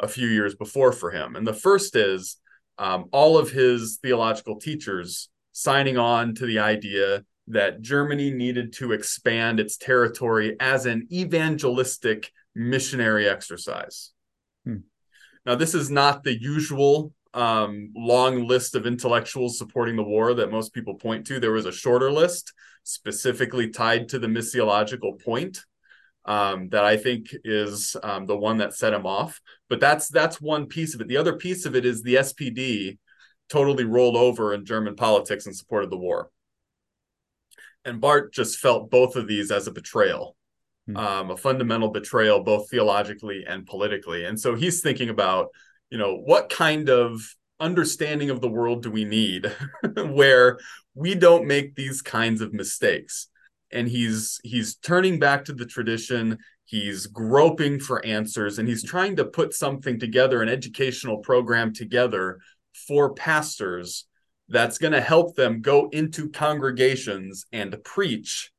[SPEAKER 2] a few years before for him. And the first is um, all of his theological teachers signing on to the idea that Germany needed to expand its territory as an evangelistic missionary exercise. Hmm. Now, this is not the usual um, long list of intellectuals supporting the war that most people point to. There was a shorter list specifically tied to the missiological point um, that I think is um, the one that set him off. But that's that's one piece of it. The other piece of it is the SPD totally rolled over in German politics and supported the war. And Barth just felt both of these as a betrayal, hmm. um, a fundamental betrayal, both theologically and politically. And so he's thinking about, you know, what kind of understanding of the world do we need where we don't make these kinds of mistakes and he's he's turning back to the tradition. He's groping for answers and he's trying to put something together an educational program together for pastors that's going to help them go into congregations and preach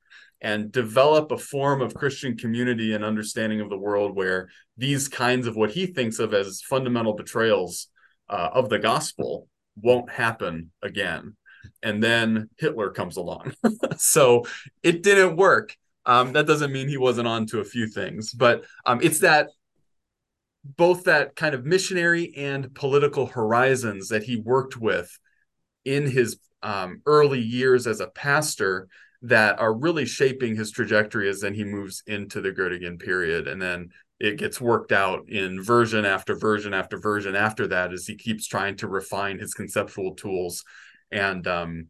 [SPEAKER 2] and develop a form of Christian community and understanding of the world where these kinds of what he thinks of as fundamental betrayals uh, of the gospel won't happen again and then Hitler comes along. so it didn't work. Um, that doesn't mean he wasn't on to a few things, but um, it's that both that kind of missionary and political horizons that he worked with in his um, early years as a pastor that are really shaping his trajectory as then he moves into the Göttingen period. And then it gets worked out in version after version after version after that as he keeps trying to refine his conceptual tools and um,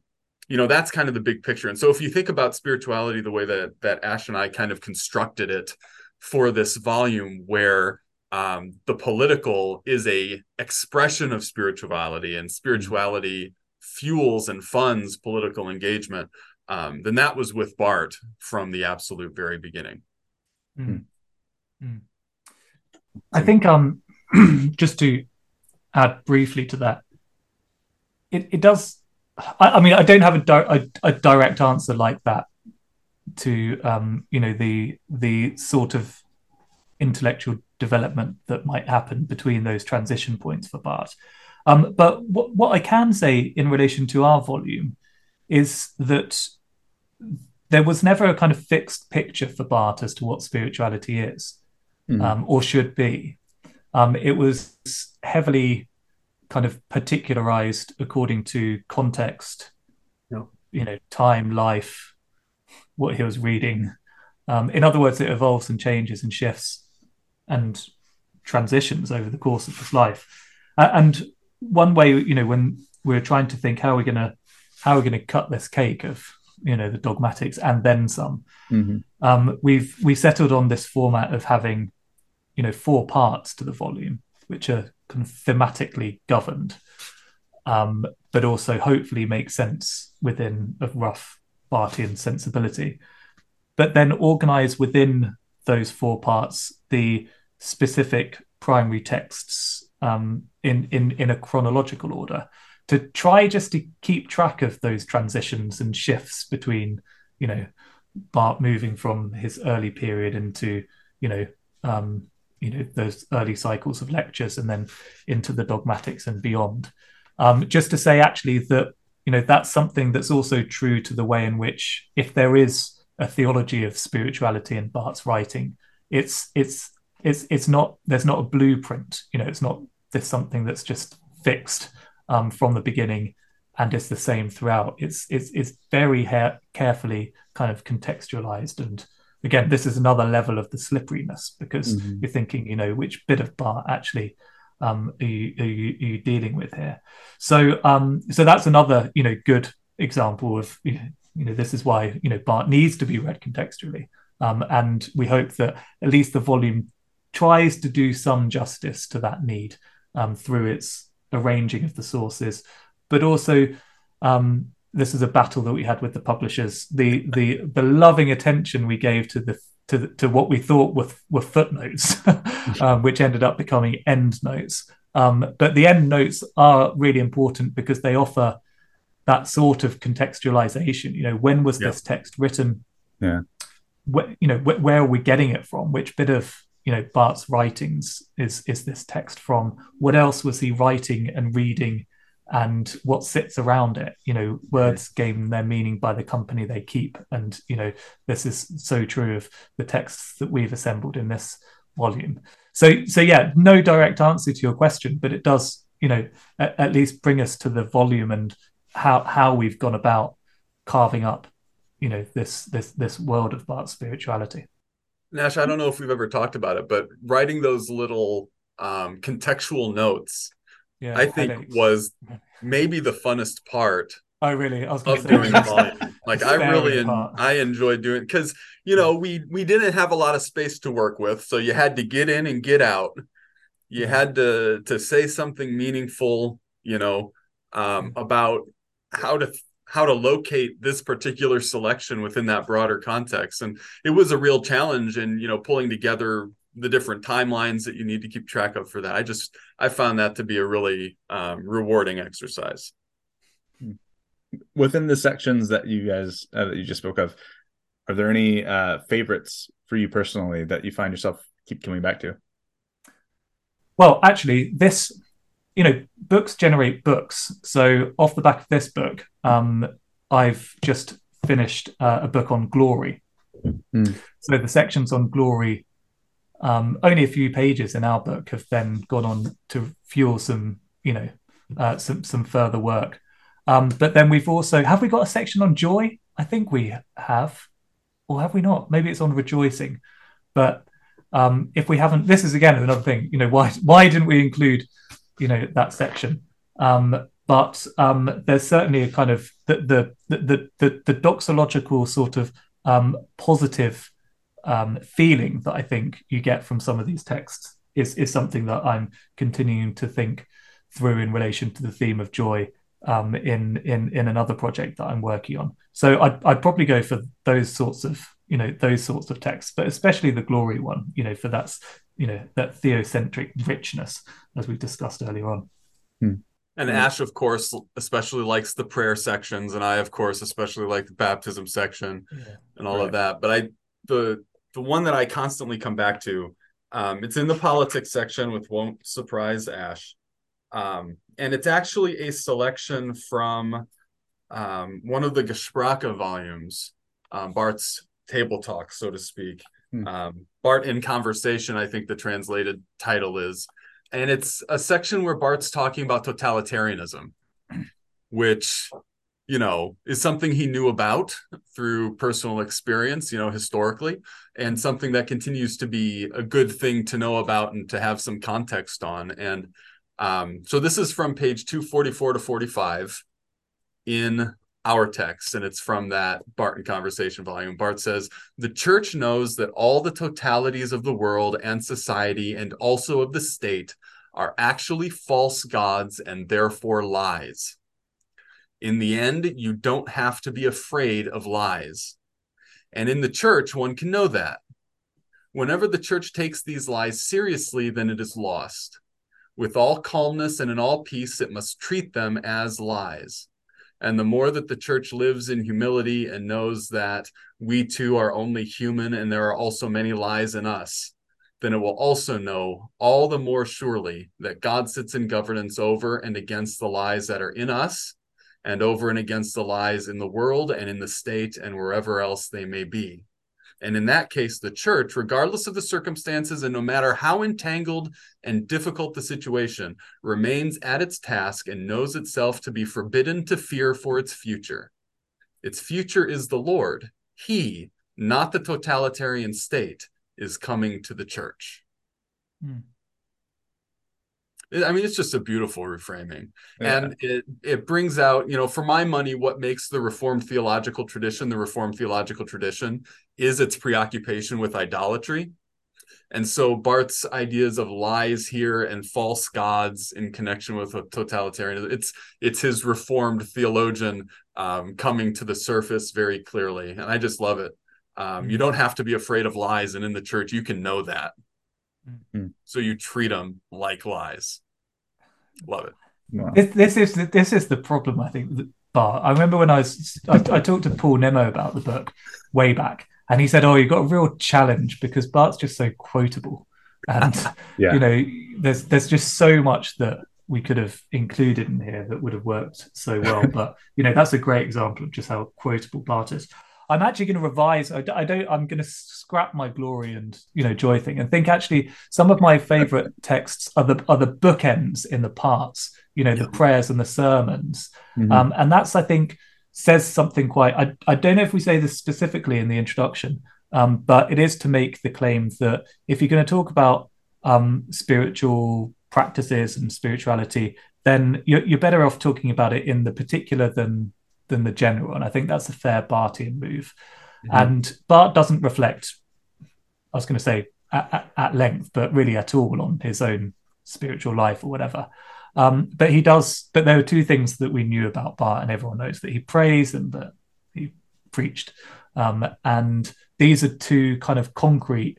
[SPEAKER 2] you know that's kind of the big picture and so if you think about spirituality the way that that ash and i kind of constructed it for this volume where um, the political is a expression of spirituality and spirituality fuels and funds political engagement um, then that was with barth from the absolute very beginning
[SPEAKER 3] mm. Mm. i think um just to add briefly to that it, it does I, I mean, I don't have a, di- a, a, direct answer like that to um, you know the the sort of intellectual development that might happen between those transition points for Barth. Um, but what, what I can say in relation to our volume is that there was never a kind of fixed picture for Barth as to what spirituality is mm. um, or should be. Um, it was heavily kind of particularized according to context,
[SPEAKER 1] yeah.
[SPEAKER 3] you know, time, life, what he was reading. Um, in other words, it evolves and changes and shifts and transitions over the course of his life. Uh, and one way, you know, when we're trying to think how we're gonna how we're gonna cut this cake of you know the dogmatics and then some. Mm-hmm. Um, we've we settled on this format of having you know four parts to the volume, which are kind of thematically governed, um, but also hopefully make sense within a rough Barthian sensibility. But then organize within those four parts the specific primary texts um, in, in, in a chronological order to try just to keep track of those transitions and shifts between, you know, Barth moving from his early period into, you know, um, you know, those early cycles of lectures and then into the dogmatics and beyond. Um, just to say actually that, you know, that's something that's also true to the way in which if there is a theology of spirituality in Barth's writing. It's it's it's it's not there's not a blueprint. You know, it's not this something that's just fixed um, from the beginning and it's the same throughout. It's it's it's very ha- carefully kind of contextualized and again this is another level of the slipperiness because mm-hmm. you're thinking you know which bit of Barth actually um, are, you, are, you, are you dealing with here so um, so that's another you know good example of you know, this is why you know Barth needs to be read contextually um, and we hope that at least the volume tries to do some justice to that need um, through its arranging of the sources but also um, this is a battle that we had with the publishers the the the loving attention we gave to the to, the, to what we thought were, were footnotes um, which ended up becoming end notes um, but the end notes are really important because they offer that sort of contextualization. You know, when was yeah. this text written?
[SPEAKER 1] Yeah.
[SPEAKER 3] Where, you know, wh- where are we getting it from? Which bit of you know Barth's writings is is this text from? What else was he writing and reading? And what sits around it, you know, words gain their meaning by the company they keep, and you know this is so true of the texts that we've assembled in this volume. So, so yeah, no direct answer to your question, but it does, you know, at, at least bring us to the volume and how how we've gone about carving up, you know, this this this world of Barth spirituality.
[SPEAKER 2] Nash, I don't know if we've ever talked about it, but writing those little um, contextual notes, yeah, I think headaches. was maybe the funnest part.
[SPEAKER 3] Oh, really? I was
[SPEAKER 2] of doing volume. Like I really, en- I enjoyed doing because you know we we didn't have a lot of space to work with, so you had to get in and get out. You had to to say something meaningful, you know, um, about how to how to locate this particular selection within that broader context and it was a real challenge in you know pulling together the different timelines that you need to keep track of for that i just i found that to be a really um, rewarding exercise
[SPEAKER 1] within the sections that you guys uh, that you just spoke of are there any uh, favorites for you personally that you find yourself keep coming back to
[SPEAKER 3] well actually this you know, books generate books. So off the back of this book, um, I've just finished uh, a book on glory. Mm. So the sections on glory, um, only a few pages in our book, have then gone on to fuel some, you know, uh, some some further work. Um, but then we've also have we got a section on joy? I think we have, or have we not? Maybe it's on rejoicing. But um, if we haven't, this is again another thing. You know, why why didn't we include you know that section. Um, but um, there's certainly a kind of the the the the, the doxological sort of um, positive um, feeling that I think you get from some of these texts is is something that I'm continuing to think through in relation to the theme of joy um, in in in another project that I'm working on. So I'd I'd probably go for those sorts of you know those sorts of texts, but especially the glory one. You know, for that's you know that theocentric richness as we discussed earlier on.
[SPEAKER 2] Hmm. And Ash, of course, especially likes the prayer sections, and I, of course, especially like the baptism section yeah, and all right. of that. But I, the the one that I constantly come back to, um, it's in the politics section, which won't surprise Ash, um, and it's actually a selection from um, one of the Gespräche volumes, um, Barth's Table Talk, so to speak. Hmm. Um, Barth in Conversation, I think the translated title is. And it's a section where Barth's talking about totalitarianism, which, you know, is something he knew about through personal experience, you know, historically, and something that continues to be a good thing to know about and to have some context on. And Um, so this is from page 244 to 45 in our text, and it's from that Barth in Conversation volume. barth says, The church knows that all the totalities of the world and society, and also of the state, are actually false gods and therefore lies. In the end, you don't have to be afraid of lies. And in the church, one can know that. Whenever the church takes these lies seriously, then it is lost. With all calmness and in all peace, it must treat them as lies. And the more that the church lives in humility and knows that we too are only human and there are also many lies in us, then it will also know all the more surely that God sits in governance over and against the lies that are in us and over and against the lies in the world and in the state and wherever else they may be. And in that case, the church, regardless of the circumstances and no matter how entangled and difficult the situation, remains at its task and knows itself to be forbidden to fear for its future. Its future is the Lord. He, not the totalitarian state, is coming to the church. Hmm. I mean, it's just a beautiful reframing, yeah. and it it brings out, you know, for my money, what makes the Reformed theological tradition the Reformed theological tradition is its preoccupation with idolatry, and so Barth's ideas of lies here and false gods in connection with a totalitarianism, it's it's his Reformed theologian um, coming to the surface very clearly, and I just love it. Um, you mm. don't have to be afraid of lies, and in the church, you can know that. Mm-hmm. So you treat them like lies. Love it.
[SPEAKER 3] This, this, is this is the problem I think. But I remember when I was I, I, talked to Paul Nimmo about the book way back, and he said, "Oh, you've got a real challenge because Barth's just so quotable, and yeah. you know, there's there's just so much that we could have included in here that would have worked so well. but you know, that's a great example of just how quotable Barth is. I'm actually going to revise. I, I don't. I'm going to scrap my glory and you know joy thing and think actually some of my favorite texts are the are the bookends in the parts. You know, the prayers and the sermons, mm-hmm. um, and that's I think says something quite. I I don't know if we say this specifically in the introduction, um, but it is to make the claim that if you're going to talk about um, spiritual practices and spirituality, then you're, you're better off talking about it in the particular than than the general, and I think that's a fair Barthian move. Mm-hmm. And Barth doesn't reflect, I was going to say at, at, length, but really at all on his own spiritual life or whatever. Um, but he does. But there are two things that we knew about Barth, and everyone knows that he prays and that he preached. Um, and these are two kind of concrete,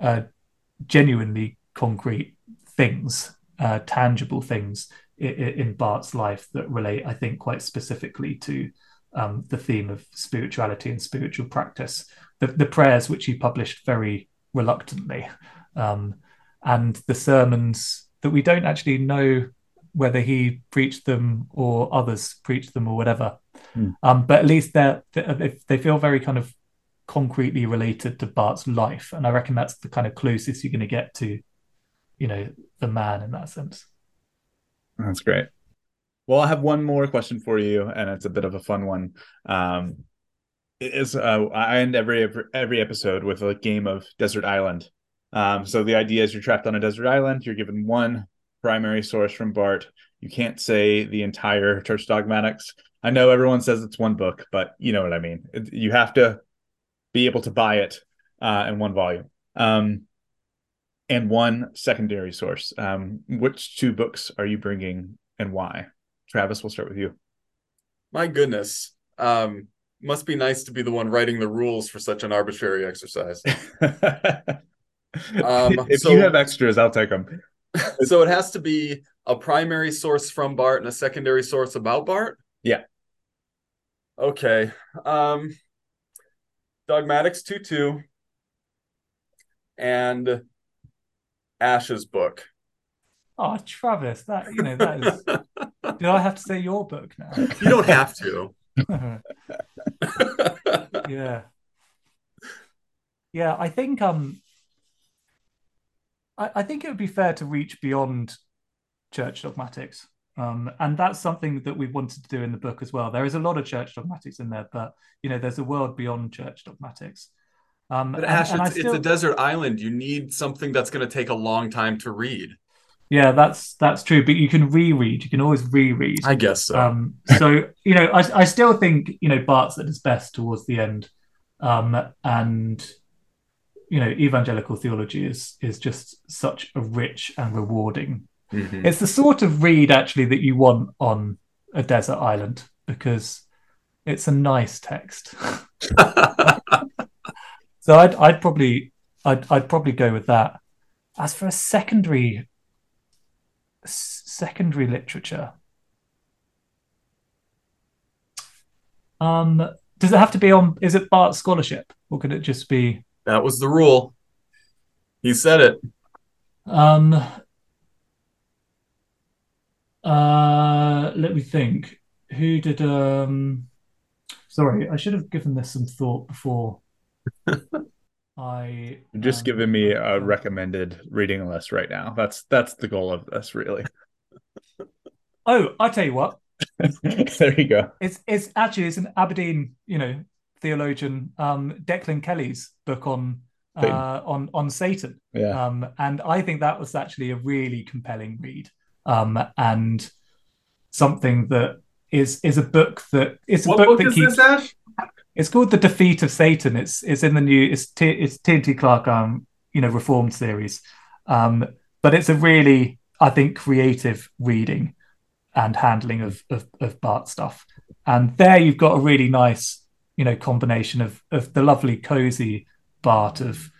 [SPEAKER 3] uh, genuinely concrete things, uh, tangible things in Barth's life that relate, I think, quite specifically to um, the theme of spirituality and spiritual practice. The, the prayers, which he published very reluctantly, um, and the sermons that we don't actually know whether he preached them or others preached them or whatever. Mm. Um, but at least they're, they they feel very kind of concretely related to Barth's life, and I reckon that's the kind of closest you're going to get to, you know, the man in that sense.
[SPEAKER 1] That's great. Well, I have one more question for you, and it's a bit of a fun one. Um, it is uh, I end every every episode with a game of Desert Island. Um, so the idea is you're trapped on a desert island. You're given one primary source from Barth. You can't say the entire Church Dogmatics. I know everyone says it's one book, but you know what I mean. You have to be able to buy it uh, in one volume. Um, and one secondary source. Um, which two books are you bringing and why? Travis, we'll start with you.
[SPEAKER 2] My goodness. Um, must be nice to be the one writing the rules for such an arbitrary exercise. um,
[SPEAKER 1] if so, you have extras, I'll take them.
[SPEAKER 2] so it has to be a primary source from Barth and a secondary source about Barth?
[SPEAKER 1] Yeah.
[SPEAKER 2] Okay. Um, Dogmatics 2 2 and Ash's book.
[SPEAKER 3] Oh, Travis, that you know that is. do I have to say your book now?
[SPEAKER 2] You don't have to.
[SPEAKER 3] yeah, yeah. I think um, I, I think it would be fair to reach beyond church dogmatics. Um, and that's something that we wanted to do in the book as well. There is a lot of church dogmatics in there, but you know, there's a world beyond church dogmatics.
[SPEAKER 2] Um, but Ash, and, and it's, still... it's, a desert island. You need something that's going to take a long time to read.
[SPEAKER 3] Yeah, that's that's true. But you can reread. You can always reread.
[SPEAKER 2] I guess so.
[SPEAKER 3] Um, so you know, I I still think you know Barth's at his best towards the end, um, and you know, evangelical theology is is just such a rich and rewarding.
[SPEAKER 2] Mhm.
[SPEAKER 3] It's the sort of read actually that you want on a desert island because it's a nice text. so I'd I'd probably I'd I'd probably go with that. As for a secondary secondary literature, um, does it have to be on? Is it Barth scholarship, or could it just be?
[SPEAKER 2] that was the rule. He said it.
[SPEAKER 3] Um, uh, let me think. Who did? Um, sorry, I should have given this some thought before. I
[SPEAKER 1] You're just
[SPEAKER 3] um,
[SPEAKER 1] giving me a recommended reading list right now. That's that's the goal of this, really.
[SPEAKER 3] Oh, I tell you what.
[SPEAKER 1] there you go.
[SPEAKER 3] It's it's actually it's an Aberdeen, you know, theologian, um, Declan Kelly's book on uh, on on Satan.
[SPEAKER 1] Yeah.
[SPEAKER 3] Um, and I think that was actually a really compelling read. Um, and something that is is a book that is a
[SPEAKER 2] What
[SPEAKER 3] book,
[SPEAKER 2] book
[SPEAKER 3] that
[SPEAKER 2] is
[SPEAKER 3] keeps
[SPEAKER 2] this, Ash?
[SPEAKER 3] It's called The Defeat of Satan. It's it's in the new it's T, it's T&T Clark um you know reformed series. Um, but it's a really I think creative reading and handling of of, of Barth stuff. And there you've got a really nice you know combination of of the lovely cozy Barth of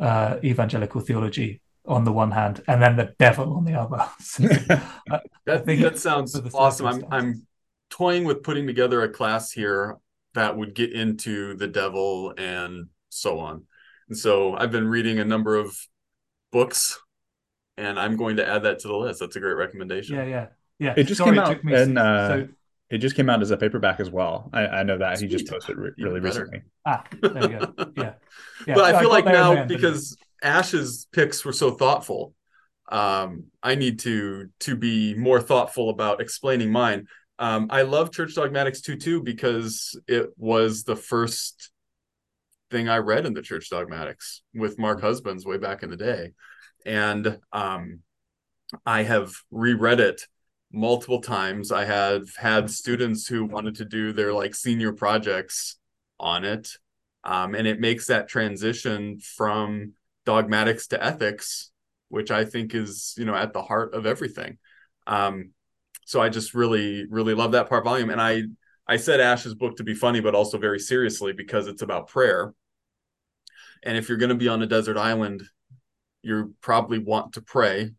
[SPEAKER 3] uh, evangelical theology on the one hand, and then the devil on the other. So,
[SPEAKER 2] That
[SPEAKER 3] think
[SPEAKER 2] that sounds awesome. I'm. I'm toying with putting together a class here that would get into the devil and so on. And so I've been reading a number of books and I'm going to add that to the list. That's a great recommendation.
[SPEAKER 3] yeah, yeah, yeah.
[SPEAKER 1] It just
[SPEAKER 3] Sorry,
[SPEAKER 1] came out
[SPEAKER 3] took me
[SPEAKER 1] in, uh,
[SPEAKER 3] so
[SPEAKER 1] It just came out as a paperback as well. I, I know that he just posted re- really
[SPEAKER 2] better.
[SPEAKER 1] recently.
[SPEAKER 3] ah, there you go. Yeah, yeah.
[SPEAKER 2] but I feel
[SPEAKER 3] got
[SPEAKER 2] like
[SPEAKER 3] there in the
[SPEAKER 2] now
[SPEAKER 3] end, didn't
[SPEAKER 2] because Ash's picks were so thoughtful, um, I need to to be more thoughtful about explaining mine. Um, I love Church Dogmatics 2 2 because it was the first thing I read in the Church Dogmatics with Mark Husbands way back in the day. And um, I have reread it multiple times. I have had students who wanted to do their like senior projects on it. Um, and it makes that transition from dogmatics to ethics, which I think is, you know, at the heart of everything. Um, so I just really, really love that part volume. And I I said Ash's book to be funny, but also very seriously because it's about prayer. And if you're going to be on a desert island, you probably want to pray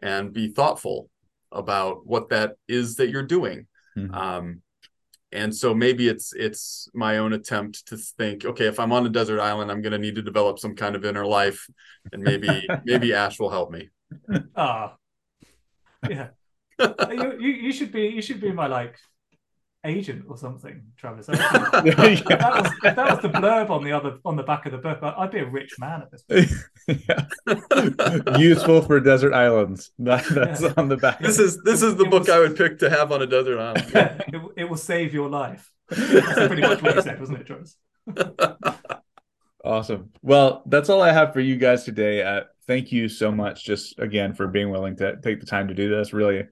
[SPEAKER 2] and be thoughtful about what that is that you're doing.
[SPEAKER 1] Mhm.
[SPEAKER 2] Um, and so maybe it's it's my own attempt to think, okay, if I'm on a desert island, I'm going to need to develop some kind of inner life, and maybe maybe Ash will help me.
[SPEAKER 3] Ah, yeah. You, you you should be you should be my like agent or something, Travis. I reckon- if, that was, if that was the blurb on the other on the back of the book, I- I'd be a rich man at this point.
[SPEAKER 1] Useful for desert islands. That, that's
[SPEAKER 3] Yeah.
[SPEAKER 1] on the back.
[SPEAKER 2] This is this is the
[SPEAKER 3] It
[SPEAKER 2] book
[SPEAKER 3] was-
[SPEAKER 2] I would pick to have on a desert island.
[SPEAKER 3] it, it will save your life. That's pretty much what you said, wasn't it, Travis?
[SPEAKER 1] Awesome. Well, that's all I have for you guys today. Uh, thank you so much, just again, for being willing to take the time to do this. Really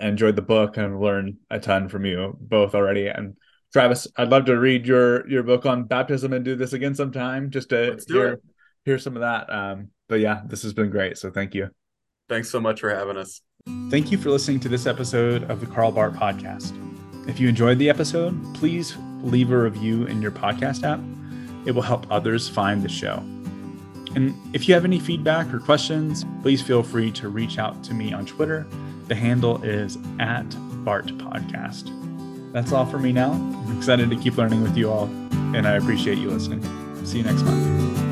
[SPEAKER 1] enjoyed the book and learned a ton from you both already. And Travis, I'd love to read your your book on baptism and do this again sometime, just to hear
[SPEAKER 2] it.
[SPEAKER 1] hear some of that. Um, but yeah, this has been great. So thank you.
[SPEAKER 2] Thanks so much for having us.
[SPEAKER 1] Thank you for listening to this episode of the Karl Barth Podcast. If you enjoyed the episode, please leave a review in your podcast app. It will help others find the show. And if you have any feedback or questions, please feel free to reach out to me on Twitter. The handle is at Barth Podcast. That's all for me now. I'm excited to keep learning with you all, and I appreciate you listening. See you next month.